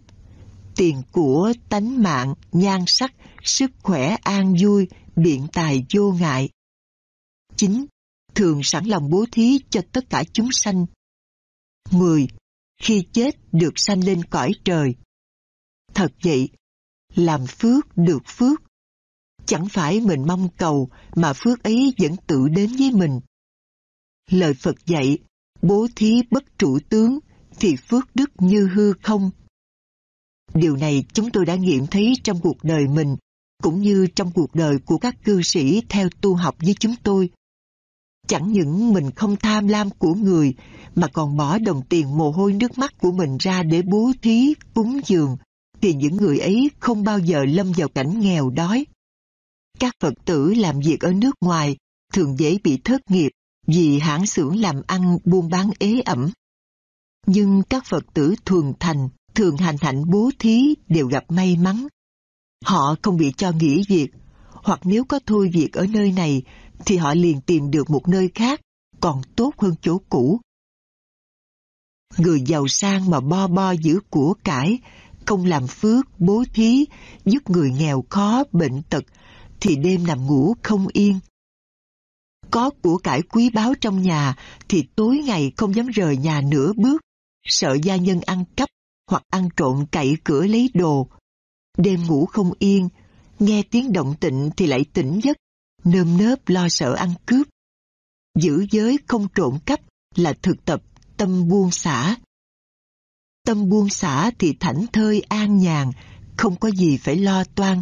Tiền của, tánh mạng, nhan sắc, sức khỏe an vui, biện tài vô ngại. 9. Thường sẵn lòng bố thí cho tất cả chúng sanh. 10. Khi chết được sanh lên cõi trời. Thật vậy, làm phước được phước. Chẳng phải mình mong cầu mà phước ấy vẫn tự đến với mình. Lời Phật dạy, bố thí bất trụ tướng thì phước đức như hư không. Điều này chúng tôi đã nghiệm thấy trong cuộc đời mình, cũng như trong cuộc đời của các cư sĩ theo tu học với chúng tôi. Chẳng những mình không tham lam của người, mà còn bỏ đồng tiền mồ hôi nước mắt của mình ra để bố thí, cúng dường, thì những người ấy không bao giờ lâm vào cảnh nghèo đói. Các Phật tử làm việc ở nước ngoài thường dễ bị thất nghiệp vì hãng xưởng làm ăn buôn bán ế ẩm. Nhưng các Phật tử thuần thành, thường hành hạnh bố thí đều gặp may mắn. Họ không bị cho nghỉ việc, hoặc nếu có thôi việc ở nơi này thì họ liền tìm được một nơi khác còn tốt hơn chỗ cũ. Người giàu sang mà bo bo giữ của cải không làm phước, bố thí, giúp người nghèo khó, bệnh tật, thì đêm nằm ngủ không yên. Có của cải quý báu trong nhà thì tối ngày không dám rời nhà nửa bước, sợ gia nhân ăn cắp hoặc ăn trộm cậy cửa lấy đồ. Đêm ngủ không yên, nghe tiếng động tịnh thì lại tỉnh giấc, nơm nớp lo sợ ăn cướp. Giữ giới không trộm cắp là thực tập tâm buông xả tâm buông xả thì thảnh thơi an nhàn, không có gì phải lo toan.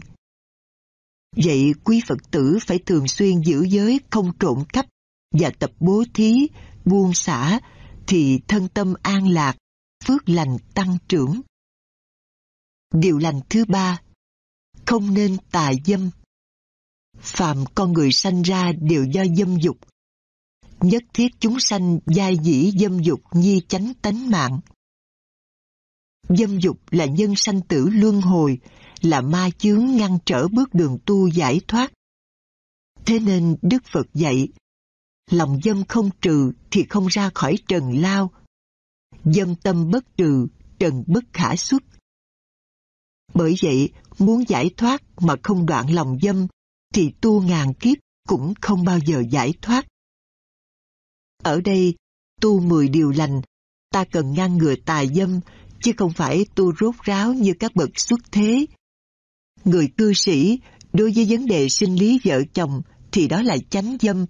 Vậy quý Phật tử phải thường xuyên giữ giới không trộm cắp và tập bố thí, buông xả thì thân tâm an lạc, phước lành tăng trưởng. Điều lành thứ ba, không nên tà dâm. Phạm con người sanh ra đều do dâm dục. Nhất thiết chúng sanh giai dĩ dâm dục nhi chánh tánh mạng. Dâm dục là nhân sanh tử luân hồi, là ma chướng ngăn trở bước đường tu giải thoát. Thế nên Đức Phật dạy, lòng dâm không trừ thì không ra khỏi trần lao. Dâm tâm bất trừ, trần bất khả xuất. Bởi vậy, muốn giải thoát mà không đoạn lòng dâm, thì tu ngàn kiếp cũng không bao giờ giải thoát. Ở đây, tu mười điều lành, ta cần ngăn ngừa tà dâm chứ không phải tu rốt ráo như các bậc xuất thế. Người cư sĩ Đối với vấn đề sinh lý vợ chồng thì đó là chánh dâm.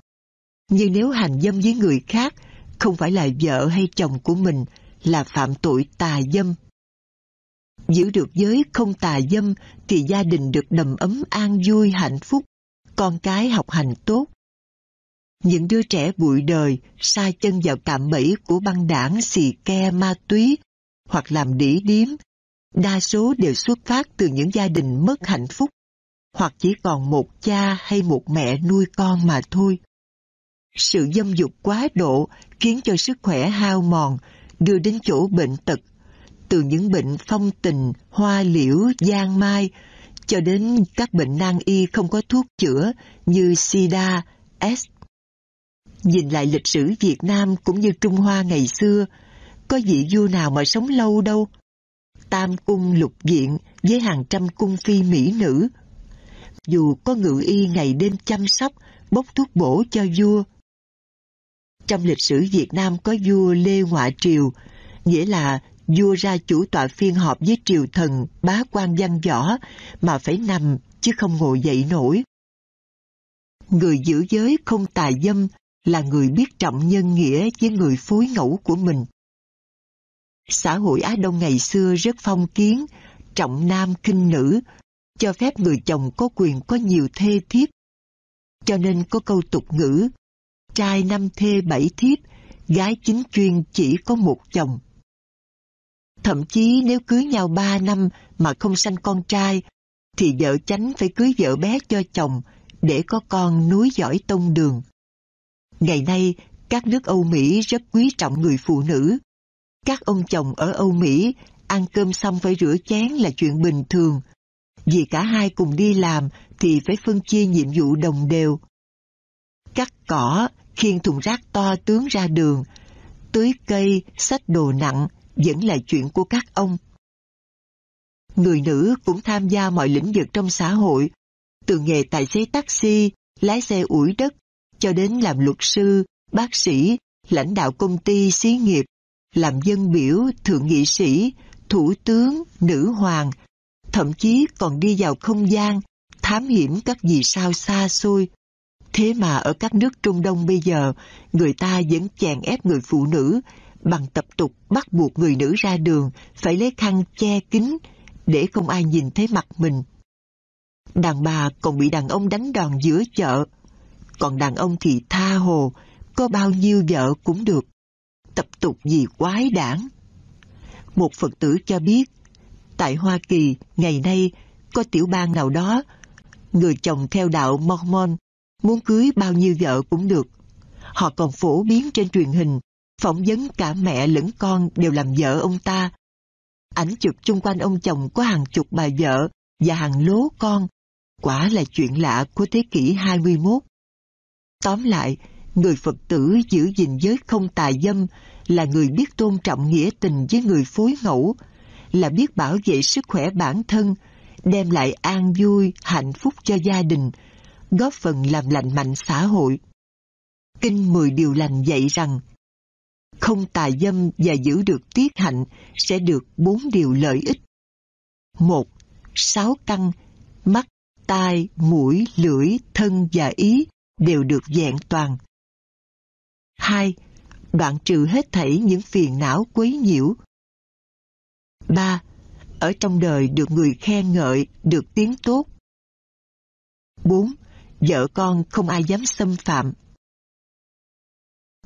Nhưng nếu hành dâm với người khác, không phải là vợ hay chồng của mình, là phạm tội tà dâm. Giữ được giới không tà dâm thì gia đình được đầm ấm an vui hạnh phúc, con cái học hành tốt. Những đứa trẻ bụi đời sai chân vào cạm bẫy của băng đảng xì ke ma túy hoặc làm đỉ điếm, đa số đều xuất phát từ những gia đình mất hạnh phúc hoặc chỉ còn một cha hay một mẹ nuôi con mà thôi. Sự dâm dục quá độ khiến cho sức khỏe hao mòn, đưa đến chỗ bệnh tật, từ những bệnh phong tình, hoa liễu, giang mai, cho đến các bệnh nan y không có thuốc chữa như sida, S. Nhìn lại lịch sử Việt Nam cũng như Trung Hoa ngày xưa, có vị vua nào mà sống lâu đâu. Tam cung lục diện với hàng trăm cung phi mỹ nữ. Dù có ngự y ngày đêm chăm sóc, bốc thuốc bổ cho vua. Trong lịch sử Việt Nam có vua Lê Ngoại Triều, nghĩa là vua ra chủ tọa phiên họp với triều thần bá quan văn võ mà phải nằm chứ không ngồi dậy nổi. Người giữ giới không tài dâm là người biết trọng nhân nghĩa với người phối ngẫu của mình. Xã hội Á Đông ngày xưa rất phong kiến, trọng nam kinh nữ, cho phép người chồng có quyền có nhiều thê thiếp. Cho nên có câu tục ngữ, trai năm thê bảy thiếp, gái chính chuyên chỉ có một chồng. Thậm chí nếu cưới nhau ba năm mà không sanh con trai, thì vợ chánh phải cưới vợ bé cho chồng để có con núi giỏi tông đường. Ngày nay, các nước Âu Mỹ rất quý trọng người phụ nữ. Các ông chồng ở Âu Mỹ ăn cơm xong phải rửa chén là chuyện bình thường. Vì cả hai cùng đi làm thì phải phân chia nhiệm vụ đồng đều. Cắt cỏ, khiêng thùng rác to tướng ra đường, tưới cây, xách đồ nặng vẫn là chuyện của các ông. Người nữ cũng tham gia mọi lĩnh vực trong xã hội, từ nghề tài xế taxi, lái xe ủi đất, cho đến làm luật sư, bác sĩ, lãnh đạo công ty, xí nghiệp, làm dân biểu, thượng nghị sĩ, thủ tướng, nữ hoàng, thậm chí còn đi vào không gian, thám hiểm các vì sao xa xôi. Thế mà ở các nước Trung Đông bây giờ, người ta vẫn chèn ép người phụ nữ bằng tập tục bắt buộc người nữ ra đường phải lấy khăn che kín để không ai nhìn thấy mặt mình. Đàn bà còn bị đàn ông đánh đòn giữa chợ, còn đàn ông thì tha hồ, có bao nhiêu vợ cũng được. Tập tục gì quái đản. Một Phật tử cho biết, tại Hoa Kỳ ngày nay có tiểu bang nào đó, người chồng theo đạo Mormon muốn cưới bao nhiêu vợ cũng được. Họ còn phổ biến trên truyền hình, phỏng vấn cả mẹ lẫn con đều làm vợ ông ta. Ảnh chụp chung quanh ông chồng có hàng chục bà vợ và hàng lố con. Quả là chuyện lạ của thế kỷ 21. Tóm lại, người Phật tử giữ gìn giới không tà dâm là người biết tôn trọng nghĩa tình với người phối ngẫu, là biết bảo vệ sức khỏe bản thân, đem lại an vui, hạnh phúc cho gia đình, góp phần làm lành mạnh xã hội. Kinh Mười Điều Lành dạy rằng, không tà dâm và giữ được tiết hạnh sẽ được bốn điều lợi ích. một Sáu căn, mắt, tai, mũi, lưỡi, thân và ý đều được dạng toàn. 2. Đoạn trừ hết thảy những phiền não quấy nhiễu. 3. Ở trong đời được người khen ngợi, được tiếng tốt. 4. Vợ con không ai dám xâm phạm.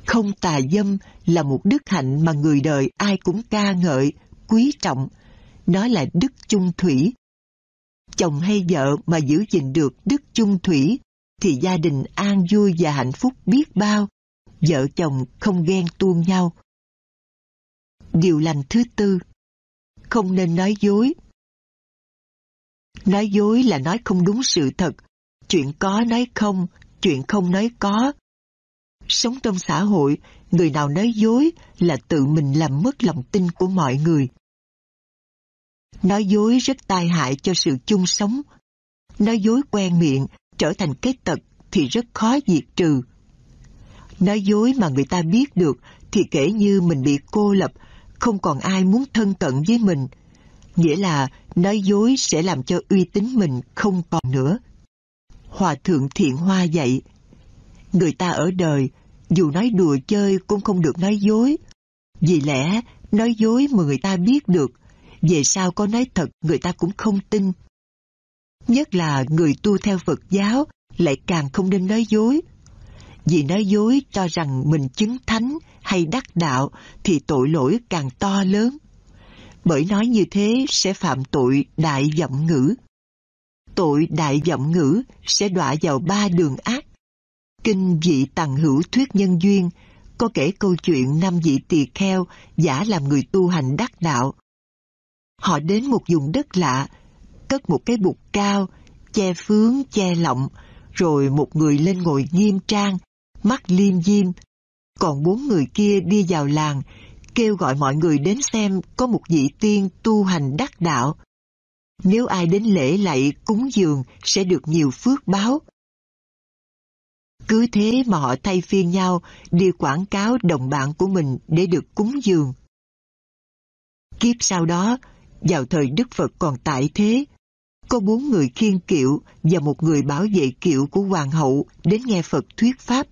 Không tà dâm là một đức hạnh mà người đời ai cũng ca ngợi, quý trọng. Nó là đức chung thủy. Chồng hay vợ mà giữ gìn được đức chung thủy thì gia đình an vui và hạnh phúc biết bao, vợ chồng không ghen tuông nhau. Điều lành thứ tư, không nên nói dối. Nói dối là nói không đúng sự thật, chuyện có nói không, chuyện không nói có. Sống trong xã hội, người nào nói dối là tự mình làm mất lòng tin của mọi người. Nói dối rất tai hại cho sự chung sống. Nói dối quen miệng trở thành cái tật thì rất khó diệt trừ. Nói dối mà người ta biết được thì kể như mình bị cô lập, không còn ai muốn thân cận với mình. Nghĩa là nói dối sẽ làm cho uy tín mình không còn nữa. Hòa thượng Thiện Hoa dạy, người ta ở đời, dù nói đùa chơi cũng không được nói dối. Vì lẽ, nói dối mà người ta biết được, về sau có nói thật người ta cũng không tin. Nhất là người tu theo Phật giáo lại càng không nên nói dối. Vì nói dối cho rằng mình chứng thánh hay đắc đạo thì tội lỗi càng to lớn. Bởi nói như thế sẽ phạm tội đại vọng ngữ. Tội đại vọng ngữ sẽ đọa vào ba đường ác. Kinh vị tầng hữu thuyết nhân duyên có kể câu chuyện năm vị tỳ kheo giả làm người tu hành đắc đạo. Họ đến một vùng đất lạ, cất một cái bục cao, che phướng, che lọng, rồi một người lên ngồi nghiêm trang, mắt liêm diêm. Còn bốn người kia đi vào làng, kêu gọi mọi người đến xem có một vị tiên tu hành đắc đạo. Nếu ai đến lễ lạy cúng dường sẽ được nhiều phước báo. Cứ thế mà họ thay phiên nhau đi quảng cáo đồng bạn của mình để được cúng dường. Kiếp sau đó, vào thời Đức Phật còn tại thế, có bốn người khiên kiệu và một người bảo vệ kiệu của hoàng hậu đến nghe Phật thuyết pháp.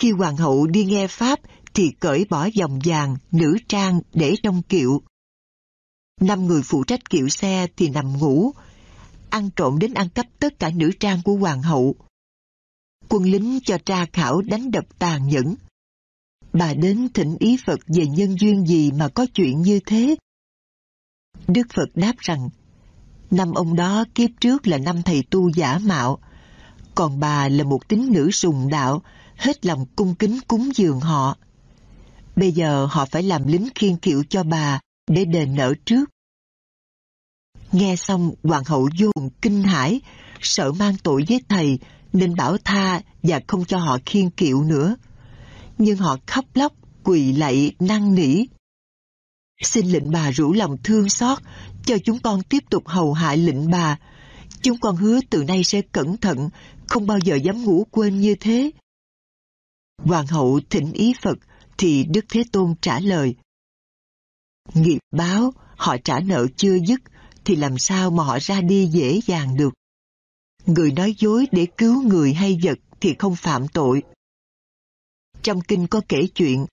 Khi hoàng hậu đi nghe pháp thì cởi bỏ vòng vàng, nữ trang để trong kiệu. Năm người phụ trách kiệu xe thì nằm ngủ, ăn trộm đến ăn cắp tất cả nữ trang của hoàng hậu. Quân lính cho tra khảo đánh đập tàn nhẫn. Bà đến thỉnh ý Phật về nhân duyên gì mà có chuyện như thế. Đức Phật đáp rằng, năm ông đó kiếp trước là năm thầy tu giả mạo, còn bà là một tín nữ sùng đạo, hết lòng cung kính cúng dường họ. Bây giờ họ phải làm lính khiên kiệu cho bà để đền nợ trước. Nghe xong hoàng hậu vô cùng kinh hãi, sợ mang tội với thầy nên bảo tha và không cho họ khiên kiệu nữa. Nhưng họ khóc lóc, quỳ lạy, năn nỉ. Xin lệnh bà rủ lòng thương xót, cho chúng con tiếp tục hầu hạ lệnh bà. Chúng con hứa từ nay sẽ cẩn thận, không bao giờ dám ngủ quên như thế. Hoàng hậu thỉnh ý Phật thì Đức Thế Tôn trả lời. Nghiệp báo, họ trả nợ chưa dứt, thì làm sao mà họ ra đi dễ dàng được. Người nói dối để cứu người hay vật thì không phạm tội. Trong kinh có kể chuyện,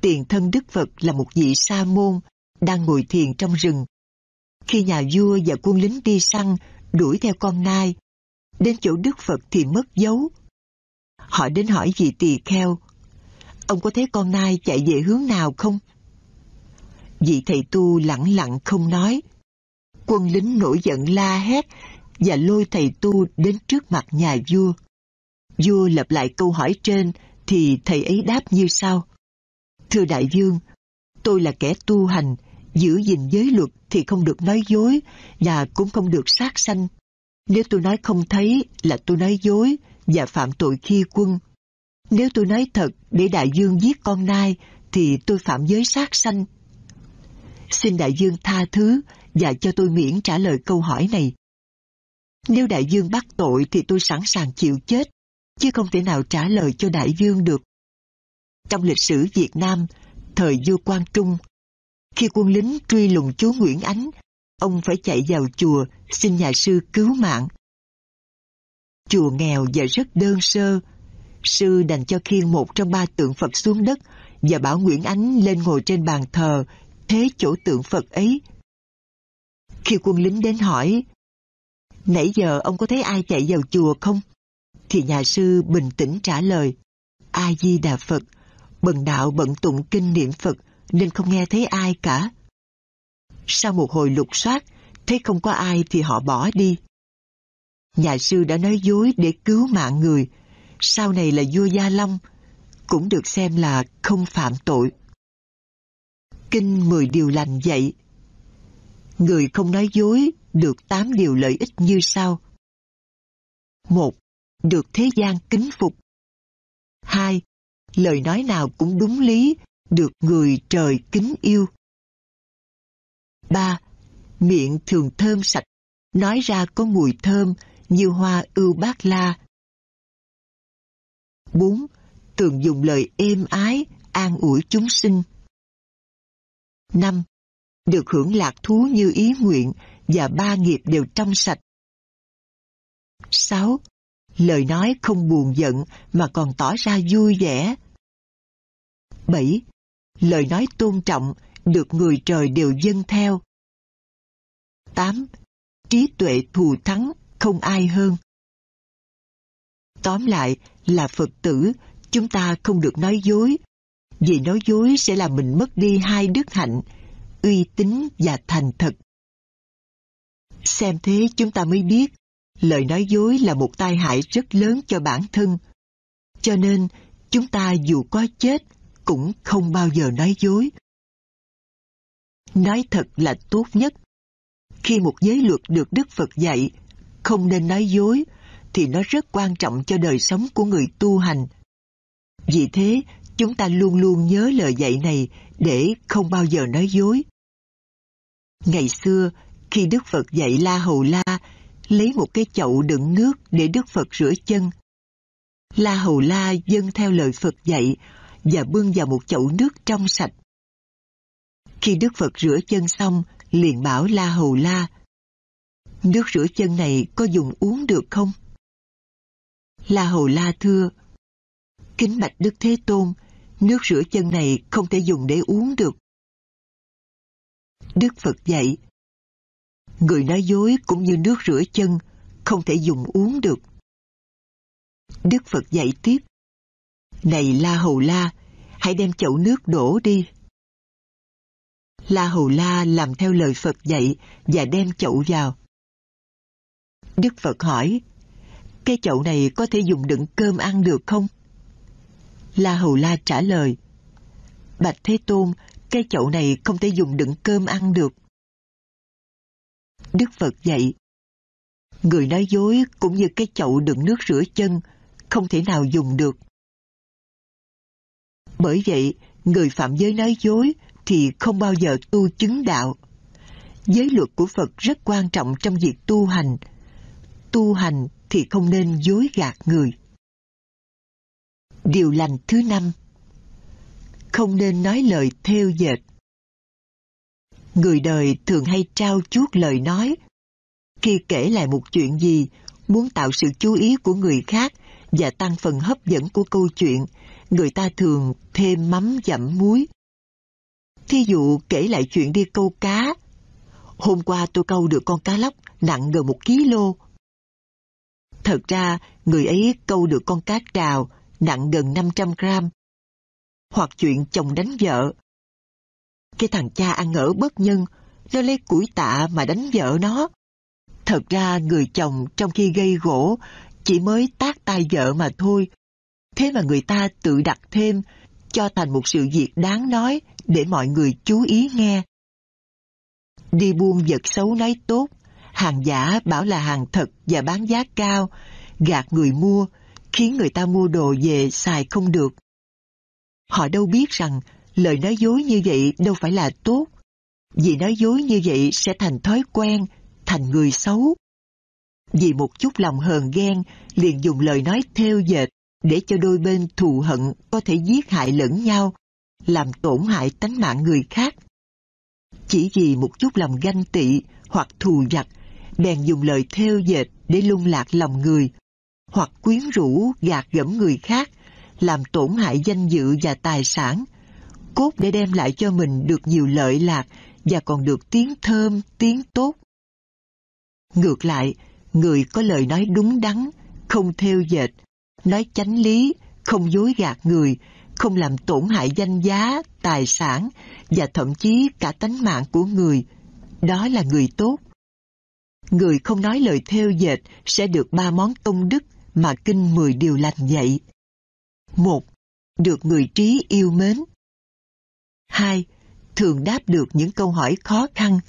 tiền thân Đức Phật là một vị sa môn, đang ngồi thiền trong rừng. Khi nhà vua và quân lính đi săn, đuổi theo con nai, đến chỗ Đức Phật thì mất dấu. Họ đến hỏi vị tỳ kheo, ông có thấy con nai chạy về hướng nào không? Vị thầy tu lặng lặng không nói. Quân lính nổi giận la hét và lôi thầy tu đến trước mặt nhà vua. Vua lặp lại câu hỏi trên thì thầy ấy đáp như sau. Thưa đại vương, tôi là kẻ tu hành, giữ gìn giới luật thì không được nói dối và cũng không được sát sanh. Nếu tôi nói không thấy là tôi nói dối và phạm tội khi quân. Nếu tôi nói thật để đại dương giết con nai thì tôi phạm giới sát sanh. Xin đại dương tha thứ và cho tôi miễn trả lời câu hỏi này. Nếu đại dương bắt tội thì tôi sẵn sàng chịu chết, chứ không thể nào trả lời cho đại dương được. Trong lịch sử Việt Nam, thời vua Quang Trung, khi quân lính truy lùng chúa Nguyễn Ánh, ông phải chạy vào chùa xin nhà sư cứu mạng. Chùa nghèo và rất đơn sơ, sư đành cho khiêng một trong ba tượng Phật xuống đất và bảo Nguyễn Ánh lên ngồi trên bàn thờ, thế chỗ tượng Phật ấy. Khi quân lính đến hỏi, nãy giờ ông có thấy ai chạy vào chùa không? Thì nhà sư bình tĩnh trả lời, A-di-đà Phật, bần đạo bận tụng kinh niệm Phật nên không nghe thấy ai cả. Sau một hồi lục soát, thấy không có ai thì họ bỏ đi. Nhà sư đã nói dối để cứu mạng người, sau này là vua Gia Long, cũng được xem là không phạm tội. Kinh mười điều lành dạy. Người không nói dối được tám điều lợi ích như sau. một Được thế gian kính phục. hai Lời nói nào cũng đúng lý, được người trời kính yêu. ba Miệng thường thơm sạch, nói ra có mùi thơm như hoa ưu bát la. 4. Thường dùng lời êm ái, an ủi chúng sinh. 5. Được hưởng lạc thú như ý nguyện và ba nghiệp đều trong sạch. 6. Lời nói không buồn giận mà còn tỏ ra vui vẻ. 7. Lời nói tôn trọng, được người trời đều dâng theo. 8. Trí tuệ thù thắng, không ai hơn. Tóm lại là Phật tử, chúng ta không được nói dối, vì nói dối sẽ làm mình mất đi hai đức hạnh, uy tín và thành thật. Xem thế chúng ta mới biết, lời nói dối là một tai hại rất lớn cho bản thân. Cho nên, chúng ta dù có chết, cũng không bao giờ nói dối. Nói thật là tốt nhất. Khi một giới luật được Đức Phật dạy, không nên nói dối, thì nó rất quan trọng cho đời sống của người tu hành. Vì thế, chúng ta luôn luôn nhớ lời dạy này để không bao giờ nói dối. Ngày xưa, khi Đức Phật dạy La Hầu La, lấy một cái chậu đựng nước để Đức Phật rửa chân. La Hầu La dâng theo lời Phật dạy và bưng vào một chậu nước trong sạch. Khi Đức Phật rửa chân xong, liền bảo La Hầu La, Nước rửa chân này có dùng uống được không? La Hầu La thưa, Kính bạch Đức Thế Tôn, nước rửa chân này không thể dùng để uống được. Đức Phật dạy, người nói dối cũng như nước rửa chân, không thể dùng uống được. Đức Phật dạy tiếp, Này La Hầu La, hãy đem chậu nước đổ đi. La Hầu La làm theo lời Phật dạy và đem chậu vào. Đức Phật hỏi, cái chậu này có thể dùng đựng cơm ăn được không? La Hầu La trả lời, Bạch Thế Tôn, cái chậu này không thể dùng đựng cơm ăn được. Đức Phật dạy, người nói dối cũng như cái chậu đựng nước rửa chân, không thể nào dùng được. Bởi vậy, người phạm giới nói dối thì không bao giờ tu chứng đạo. Giới luật của Phật rất quan trọng trong việc tu hành. Tu hành thì không nên dối gạt người. Điều lành thứ năm Không nên nói lời theo dệt. Người đời thường hay trao chuốt lời nói. Khi kể lại một chuyện gì, muốn tạo sự chú ý của người khác và tăng phần hấp dẫn của câu chuyện, người ta thường thêm mắm dặm muối. Thí dụ kể lại chuyện đi câu cá. Hôm qua tôi câu được con cá lóc nặng gần một kg. Thật ra, người ấy câu được con cá trào nặng gần 500 gram. Hoặc chuyện chồng đánh vợ. Cái thằng cha ăn ở bất nhân, nó lấy củi tạ mà đánh vợ nó. Thật ra người chồng trong khi gây gỗ chỉ mới tác tay vợ mà thôi. Thế mà người ta tự đặt thêm cho thành một sự việc đáng nói để mọi người chú ý nghe. Đi buôn vật xấu nói tốt, hàng giả bảo là hàng thật và bán giá cao, gạt người mua, khiến người ta mua đồ về xài không được. Họ đâu biết rằng lời nói dối như vậy đâu phải là tốt, vì nói dối như vậy sẽ thành thói quen, thành người xấu. Vì một chút lòng hờn ghen, liền dùng lời nói theo dệt để cho đôi bên thù hận có thể giết hại lẫn nhau, làm tổn hại tánh mạng người khác. Chỉ vì một chút lòng ganh tị hoặc thù giặc, bèn dùng lời theo dệt để lung lạc lòng người, hoặc quyến rũ gạt gẫm người khác, làm tổn hại danh dự và tài sản, cốt để đem lại cho mình được nhiều lợi lạc và còn được tiếng thơm, tiếng tốt. Ngược lại, người có lời nói đúng đắn, không theo dệt, nói chánh lý, không dối gạt người, không làm tổn hại danh giá, tài sản và thậm chí cả tánh mạng của người. Đó là người tốt. Người không nói lời theo dệt sẽ được ba món công đức mà kinh mười điều lành dạy. Một, được người trí yêu mến. Hai, thường đáp được những câu hỏi khó khăn.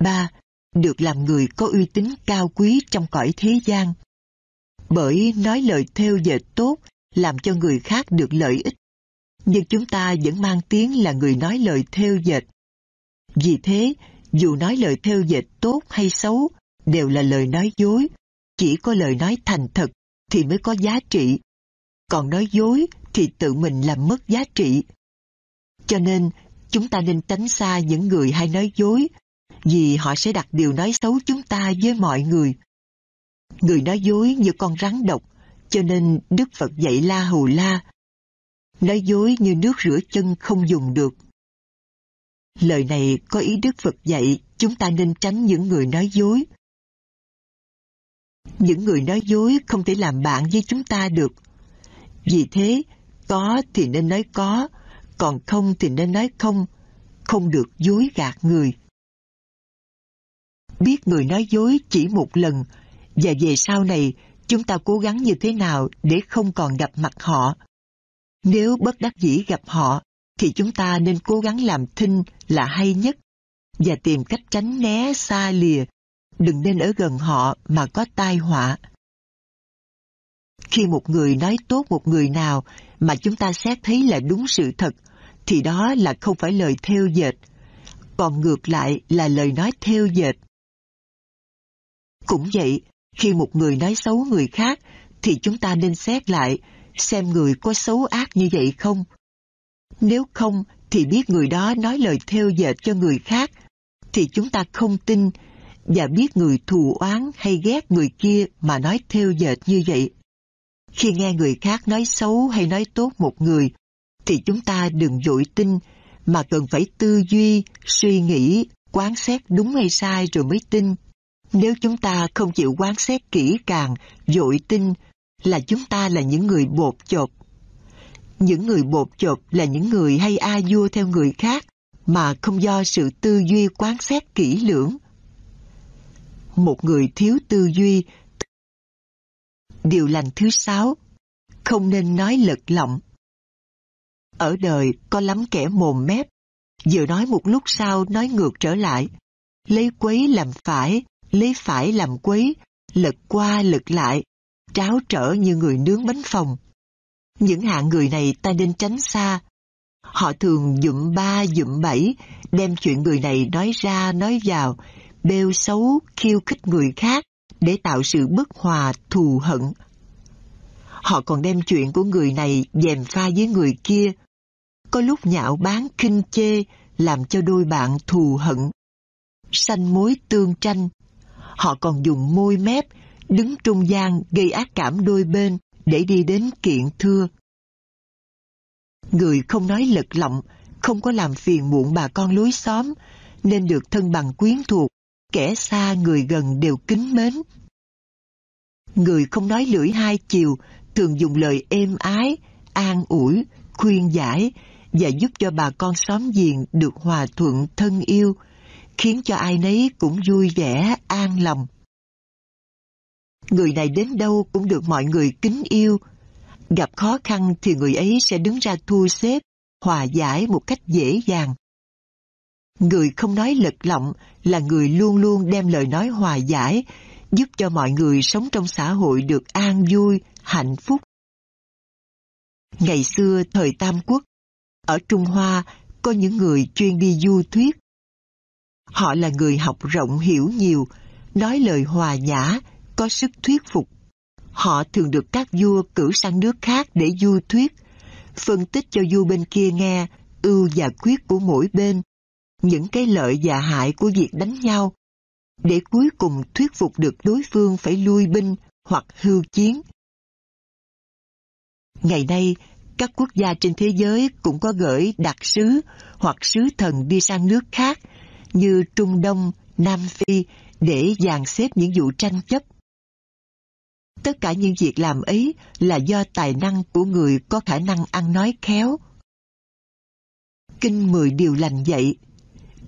Ba, được làm người có uy tín cao quý trong cõi thế gian. Bởi nói lời theo dệt tốt làm cho người khác được lợi ích. Nhưng chúng ta vẫn mang tiếng là người nói lời theo dệt. Vì thế, dù nói lời theo dệt tốt hay xấu, đều là lời nói dối. Chỉ có lời nói thành thật thì mới có giá trị. Còn nói dối thì tự mình làm mất giá trị. Cho nên, chúng ta nên tránh xa những người hay nói dối, vì họ sẽ đặt điều nói xấu chúng ta với mọi người. Người nói dối như con rắn độc, cho nên Đức Phật dạy La hù La. Nói dối như nước rửa chân không dùng được. Lời này có ý Đức Phật dạy chúng ta nên tránh những người nói dối. Những người nói dối không thể làm bạn với chúng ta được. Vì thế, có thì nên nói có, còn không thì nên nói không, không được dối gạt người. Biết người nói dối chỉ một lần, và về sau này chúng ta cố gắng như thế nào để không còn gặp mặt họ. Nếu bất đắc dĩ gặp họ, thì chúng ta nên cố gắng làm thinh là hay nhất và tìm cách tránh né xa lìa, đừng nên ở gần họ mà có tai họa. Khi một người nói tốt một người nào mà chúng ta xét thấy là đúng sự thật, thì đó là không phải lời theo dệt, còn ngược lại là lời nói theo dệt. Cũng vậy, khi một người nói xấu người khác, thì chúng ta nên xét lại xem người có xấu ác như vậy không. Nếu không, thì biết người đó nói lời theo dệt cho người khác, thì chúng ta không tin và biết người thù oán hay ghét người kia mà nói theo dệt như vậy. Khi nghe người khác nói xấu hay nói tốt một người, thì chúng ta đừng dội tin, mà cần phải tư duy, suy nghĩ, quán xét đúng hay sai rồi mới tin. Nếu chúng ta không chịu quán xét kỹ càng, dội tin, là chúng ta là những người bột chột. Những người bột chột là những người hay a vua theo người khác, mà không do sự tư duy quán xét kỹ lưỡng. Một người thiếu tư duy Điều lành thứ sáu, không nên nói lật lọng. Ở đời có lắm kẻ mồm mép, vừa nói một lúc sau nói ngược trở lại. Lấy quấy làm phải, lấy phải làm quấy, lật qua lật lại, tráo trở như người nướng bánh phòng. Những hạng người này ta nên tránh xa. Họ thường dụm ba dụm bảy, đem chuyện người này nói ra nói vào, bêu xấu, khiêu khích người khác, để tạo sự bất hòa, thù hận. Họ còn đem chuyện của người này dèm pha với người kia. Có lúc nhạo bán kinh chê, làm cho đôi bạn thù hận. Sanh mối tương tranh. Họ còn dùng môi mép, đứng trung gian gây ác cảm đôi bên để đi đến kiện thưa. Người không nói lật lọng, không có làm phiền muộn bà con lối xóm, nên được thân bằng quyến thuộc, kẻ xa người gần đều kính mến. Người không nói lưỡi hai chiều, thường dùng lời êm ái, an ủi, khuyên giải và giúp cho bà con xóm giềng được hòa thuận thân yêu, khiến cho ai nấy cũng vui vẻ, an lòng. Người này đến đâu cũng được mọi người kính yêu. Gặp khó khăn thì người ấy sẽ đứng ra thu xếp, hòa giải một cách dễ dàng. Người không nói lật lọng là người luôn luôn đem lời nói hòa giải, giúp cho mọi người sống trong xã hội được an vui, hạnh phúc. Ngày xưa thời Tam Quốc, ở Trung Hoa có những người chuyên đi du thuyết. Họ là người học rộng hiểu nhiều, nói lời hòa nhã, có sức thuyết phục. Họ thường được các vua cử sang nước khác để du thuyết, phân tích cho vua bên kia nghe ưu và khuyết của mỗi bên, những cái lợi và hại của việc đánh nhau, để cuối cùng thuyết phục được đối phương phải lui binh hoặc hưu chiến. Ngày nay, các quốc gia trên thế giới cũng có gửi đặc sứ hoặc sứ thần đi sang nước khác như Trung Đông, Nam Phi để dàn xếp những vụ tranh chấp. Tất cả những việc làm ấy là do tài năng của người có khả năng ăn nói khéo. Kinh mười điều lành dạy,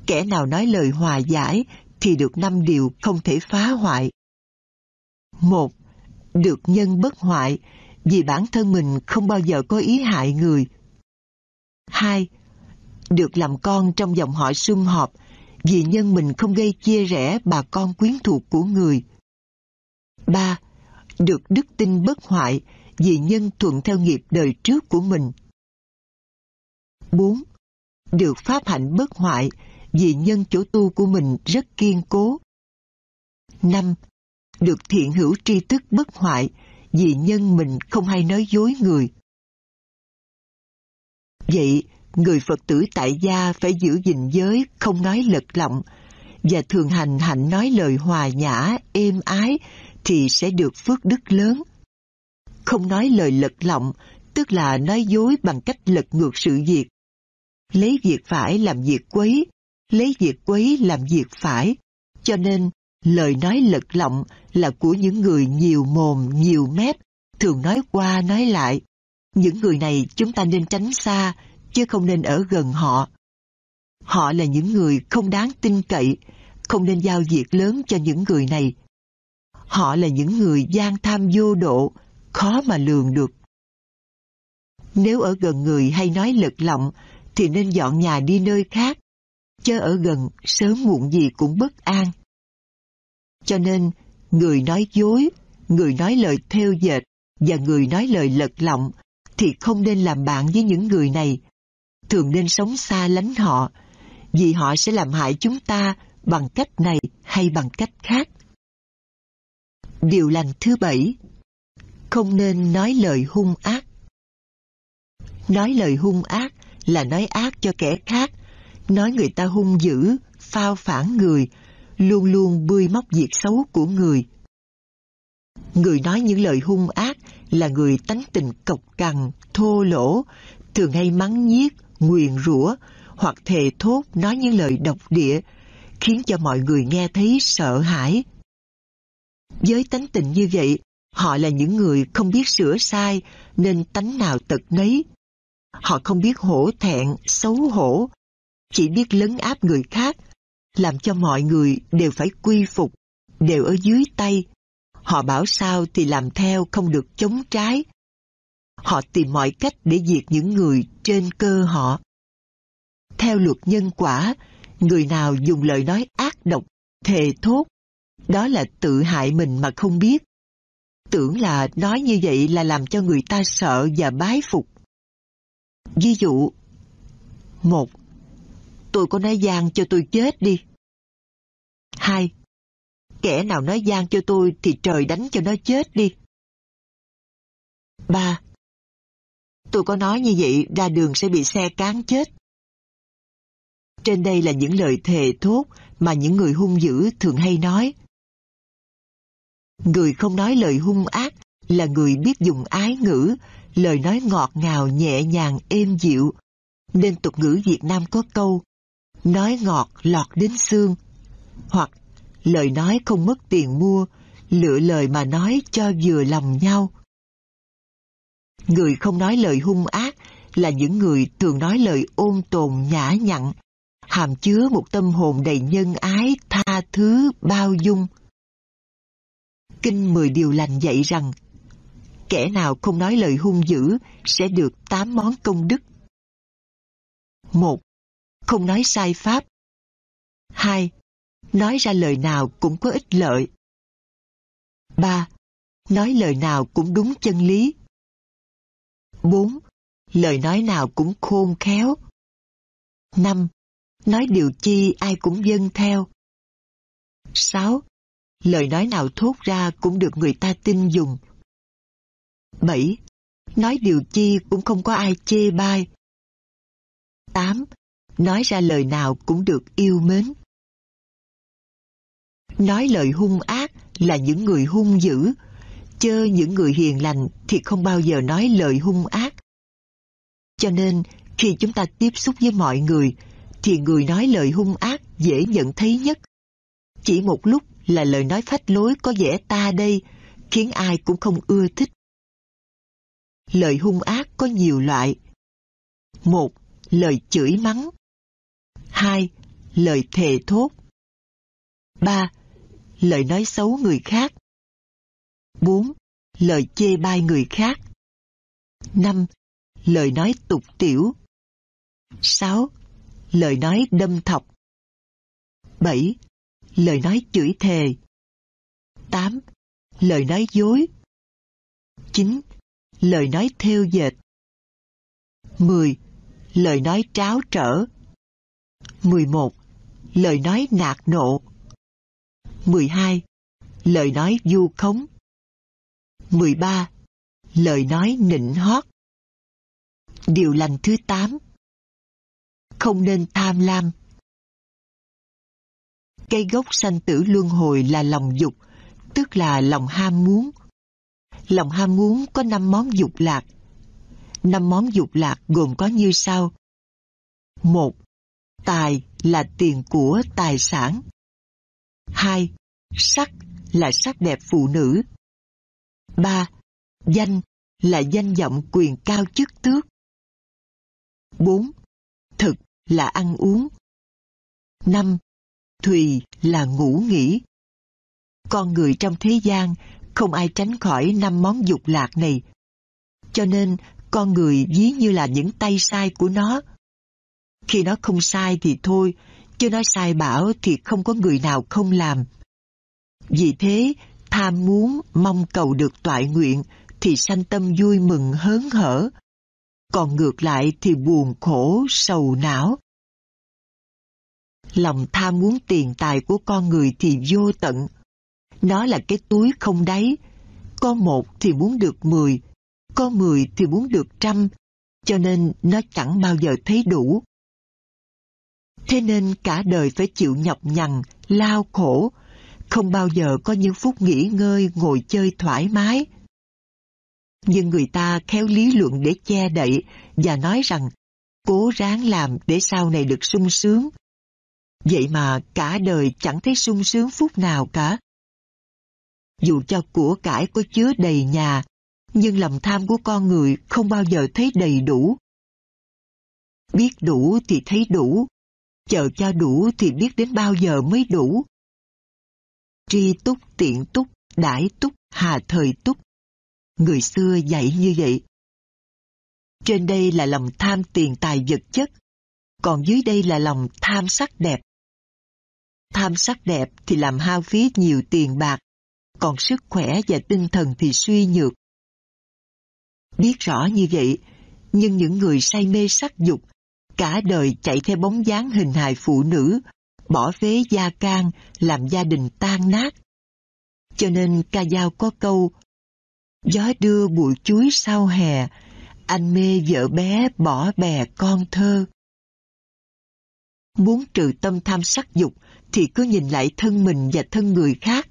kẻ nào nói lời hòa giải thì được năm điều không thể phá hoại. Một, được nhân bất hoại vì bản thân mình không bao giờ có ý hại người. Hai, được làm con trong dòng họ sum họp vì nhân mình không gây chia rẽ bà con quyến thuộc của người. Ba, được đức tin bất hoại vì nhân thuận theo nghiệp đời trước của mình. 4. Được pháp hạnh bất hoại vì nhân chỗ tu của mình rất kiên cố. 5. Được thiện hữu tri thức bất hoại vì nhân mình không hay nói dối người. Vậy, người Phật tử tại gia phải giữ gìn giới, không nói lật lọng, và thường hành hạnh nói lời hòa nhã, êm ái, thì sẽ được phước đức lớn. Không nói lời lật lọng, tức là nói dối bằng cách lật ngược sự việc. Lấy việc phải làm việc quấy, lấy việc quấy làm việc phải. Cho nên, lời nói lật lọng là của những người nhiều mồm, nhiều mép, thường nói qua nói lại. Những người này chúng ta nên tránh xa, chứ không nên ở gần họ. Họ là những người không đáng tin cậy, không nên giao việc lớn cho những người này. Họ là những người gian tham vô độ, khó mà lường được. Nếu ở gần người hay nói lật lọng, thì nên dọn nhà đi nơi khác, chớ ở gần sớm muộn gì cũng bất an. Cho nên, người nói dối, người nói lời theo dệt và người nói lời lật lọng thì không nên làm bạn với những người này. Thường nên sống xa lánh họ, vì họ sẽ làm hại chúng ta bằng cách này hay bằng cách khác. Điều lành thứ bảy Không nên nói lời hung ác Nói lời hung ác là nói ác cho kẻ khác, nói người ta hung dữ, phao phản người, luôn luôn bươi móc việc xấu của người. Người nói những lời hung ác là người tánh tình cộc cằn, thô lỗ, thường hay mắng nhiếc, nguyền rủa hoặc thề thốt nói những lời độc địa, khiến cho mọi người nghe thấy sợ hãi. Với tánh tình như vậy, họ là những người không biết sửa sai nên tánh nào tật nấy. Họ không biết hổ thẹn, xấu hổ, chỉ biết lấn áp người khác, làm cho mọi người đều phải quy phục, đều ở dưới tay. Họ bảo sao thì làm theo không được chống trái. Họ tìm mọi cách để diệt những người trên cơ họ. Theo luật nhân quả, người nào dùng lời nói ác độc, thề thốt, đó là tự hại mình mà không biết. Tưởng là nói như vậy là làm cho người ta sợ và bái phục. Ví dụ, một, tôi có nói gian cho tôi chết đi. Hai, kẻ nào nói gian cho tôi thì trời đánh cho nó chết đi. Ba, tôi có nói như vậy ra đường sẽ bị xe cán chết. Trên đây là những lời thề thốt mà những người hung dữ thường hay nói. Người không nói lời hung ác là người biết dùng ái ngữ, lời nói ngọt ngào nhẹ nhàng êm dịu. Nên tục ngữ Việt Nam có câu nói ngọt lọt đến xương hoặc lời nói không mất tiền mua, lựa lời mà nói cho vừa lòng nhau. Người không nói lời hung ác là những người thường nói lời ôn tồn nhã nhặn, hàm chứa một tâm hồn đầy nhân ái, tha thứ, bao dung. Kinh Mười Điều Lành dạy rằng, kẻ nào không nói lời hung dữ sẽ được tám món công đức. một Không nói sai pháp. hai Nói ra lời nào cũng có ích lợi. ba Nói lời nào cũng đúng chân lý. bốn Lời nói nào cũng khôn khéo. năm Nói điều chi ai cũng dâng theo. 6. Lời nói nào thốt ra cũng được người ta tin dùng. 7. Nói điều chi cũng không có ai chê bai. 8. Nói ra lời nào cũng được yêu mến. Nói lời hung ác là những người hung dữ, chơ những người hiền lành thì không bao giờ nói lời hung ác. Cho nên, khi chúng ta tiếp xúc với mọi người, thì người nói lời hung ác dễ nhận thấy nhất. Chỉ một lúc là lời nói phách lối có vẻ ta đây, khiến ai cũng không ưa thích. Lời hung ác có nhiều loại. Một, lời chửi mắng. Hai, lời thề thốt. Ba, lời nói xấu người khác. Bốn, lời chê bai người khác. Năm, lời nói tục tiểu. Sáu, lời nói đâm thọc. bảy, Lời nói chửi thề. 8. Lời nói dối. 9. Lời nói theo dệt. 10. Lời nói tráo trở. 11. Lời nói nạt nộ. 12. Lời nói du khống. 13. Lời nói nịnh hót. Điều lành thứ 8 không nên tham lam. Cây gốc sanh tử luân hồi là lòng dục, tức là lòng ham muốn. Lòng ham muốn có năm món dục lạc. Năm món dục lạc gồm có như sau. một Tài là tiền của tài sản. hai Sắc là sắc đẹp phụ nữ. ba Danh là danh vọng quyền cao chức tước. 4. Thực là ăn uống. 5. Thùy là ngủ nghỉ. Con người trong thế gian không ai tránh khỏi năm món dục lạc này. Cho nên con người ví như là những tay sai của nó. Khi nó không sai thì thôi, chứ nó sai bảo thì không có người nào không làm. Vì thế, tham muốn mong cầu được toại nguyện thì sanh tâm vui mừng hớn hở, còn ngược lại thì buồn khổ, sầu não. Lòng tham muốn tiền tài của con người thì vô tận. Nó là cái túi không đáy. Có một thì muốn được mười, có mười thì muốn được trăm, cho nên nó chẳng bao giờ thấy đủ. Thế nên cả đời phải chịu nhọc nhằn, lao khổ, không bao giờ có những phút nghỉ ngơi ngồi chơi thoải mái nhưng người ta khéo lý luận để che đậy và nói rằng cố ráng làm để sau này được sung sướng. Vậy mà cả đời chẳng thấy sung sướng phút nào cả. Dù cho của cải có chứa đầy nhà, nhưng lòng tham của con người không bao giờ thấy đầy đủ. Biết đủ thì thấy đủ, chờ cho đủ thì biết đến bao giờ mới đủ. Tri túc tiện túc, đãi túc, hà thời túc, Người xưa dạy như vậy. Trên đây là lòng tham tiền tài vật chất, còn dưới đây là lòng tham sắc đẹp. Tham sắc đẹp thì làm hao phí nhiều tiền bạc, còn sức khỏe và tinh thần thì suy nhược. Biết rõ như vậy, nhưng những người say mê sắc dục, cả đời chạy theo bóng dáng hình hài phụ nữ, bỏ phế gia can, làm gia đình tan nát. Cho nên ca dao có câu Gió đưa bụi chuối sau hè, anh mê vợ bé bỏ bè con thơ. Muốn trừ tâm tham sắc dục thì cứ nhìn lại thân mình và thân người khác.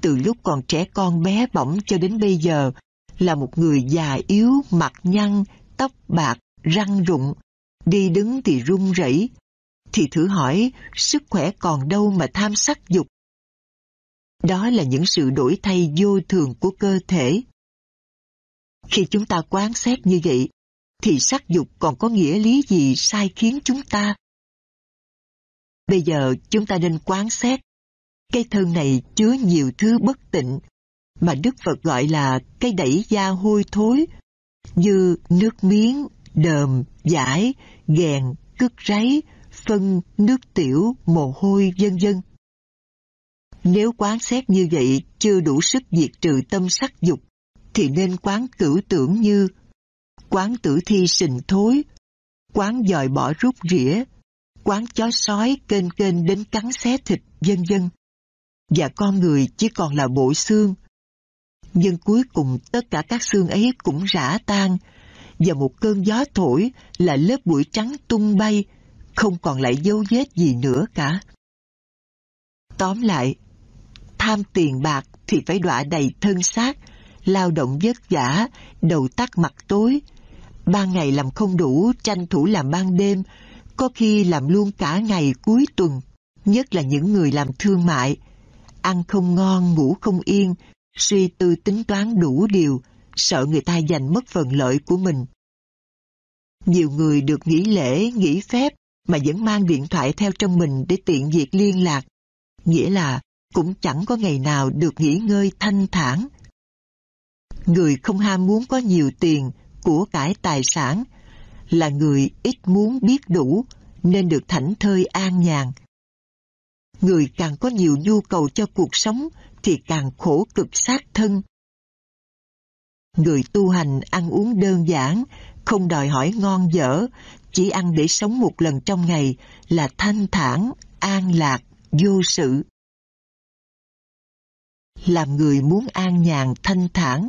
Từ lúc còn trẻ con bé bỏng cho đến bây giờ là một người già yếu, mặt nhăn, tóc bạc, răng rụng, đi đứng thì run rẩy, thì thử hỏi sức khỏe còn đâu mà tham sắc dục. Đó là những sự đổi thay vô thường của cơ thể. Khi chúng ta quán xét như vậy, thì sắc dục còn có nghĩa lý gì sai khiến chúng ta? Bây giờ chúng ta nên quán xét. cây thân này chứa nhiều thứ bất tịnh, mà Đức Phật gọi là cây đẩy da hôi thối, như nước miếng, đờm, giải, ghèn, cứt ráy, phân, nước tiểu, mồ hôi, vân vân. Nếu quán xét như vậy chưa đủ sức diệt trừ tâm sắc dục, thì nên quán cửu tưởng như quán tử thi sình thối, quán dòi bỏ rút rỉa, quán chó sói kênh kênh đến cắn xé thịt, vân vân. Và con người chỉ còn là bộ xương. Nhưng cuối cùng tất cả các xương ấy cũng rã tan, và một cơn gió thổi là lớp bụi trắng tung bay, không còn lại dấu vết gì nữa cả. Tóm lại, tham tiền bạc thì phải đọa đầy thân xác, lao động vất vả, đầu tắt mặt tối. Ban ngày làm không đủ, tranh thủ làm ban đêm, có khi làm luôn cả ngày cuối tuần, nhất là những người làm thương mại. Ăn không ngon, ngủ không yên, suy tư tính toán đủ điều, sợ người ta giành mất phần lợi của mình. Nhiều người được nghỉ lễ, nghỉ phép mà vẫn mang điện thoại theo trong mình để tiện việc liên lạc. Nghĩa là cũng chẳng có ngày nào được nghỉ ngơi thanh thản. Người không ham muốn có nhiều tiền, của cải tài sản, là người ít muốn biết đủ, nên được thảnh thơi an nhàn. Người càng có nhiều nhu cầu cho cuộc sống thì càng khổ cực sát thân. Người tu hành ăn uống đơn giản, không đòi hỏi ngon dở, chỉ ăn để sống một lần trong ngày là thanh thản, an lạc, vô sự. Làm người muốn an nhàn, thanh thản,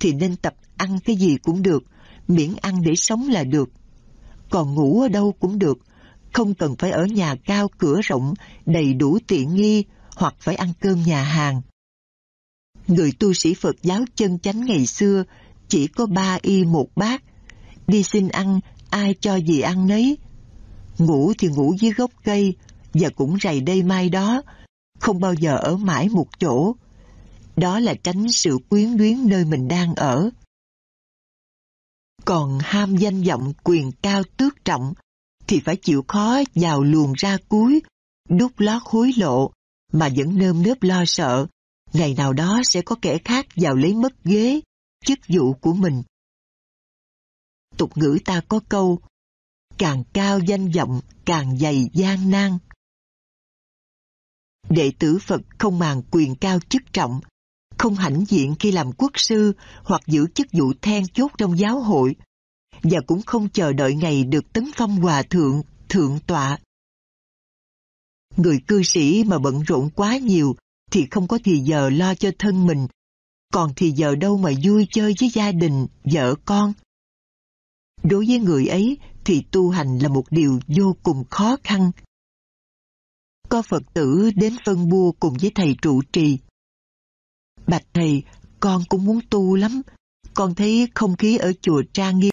thì nên tập ăn cái gì cũng được, miễn ăn để sống là được. Còn ngủ ở đâu cũng được, không cần phải ở nhà cao cửa rộng, đầy đủ tiện nghi, hoặc phải ăn cơm nhà hàng. Người tu sĩ Phật giáo chân chánh ngày xưa chỉ có ba y một bát. Đi xin ăn, ai cho gì ăn nấy. Ngủ thì ngủ dưới gốc cây, và cũng rầy đây mai đó, không bao giờ ở mãi một chỗ. Đó là tránh sự quyến luyến nơi mình đang ở. Còn ham danh vọng quyền cao tước trọng thì phải chịu khó vào luồng ra cuối, đút lót hối lộ, mà vẫn nơm nớp lo sợ, ngày nào đó sẽ có kẻ khác vào lấy mất ghế, chức vụ của mình. Tục ngữ ta có câu, càng cao danh vọng, càng dày gian nan. Đệ tử Phật không màng quyền cao chức trọng, không hãnh diện khi làm quốc sư hoặc giữ chức vụ then chốt trong giáo hội, và cũng không chờ đợi ngày được tấn phong hòa thượng, thượng tọa. Người cư sĩ mà bận rộn quá nhiều thì không có thì giờ lo cho thân mình, còn thì giờ đâu mà vui chơi với gia đình, vợ con. Đối với người ấy thì tu hành là một điều vô cùng khó khăn. Có Phật tử đến phân bua cùng với thầy trụ trì. Bạch thầy, con cũng muốn tu lắm. Con thấy không khí ở chùa trang nghiêm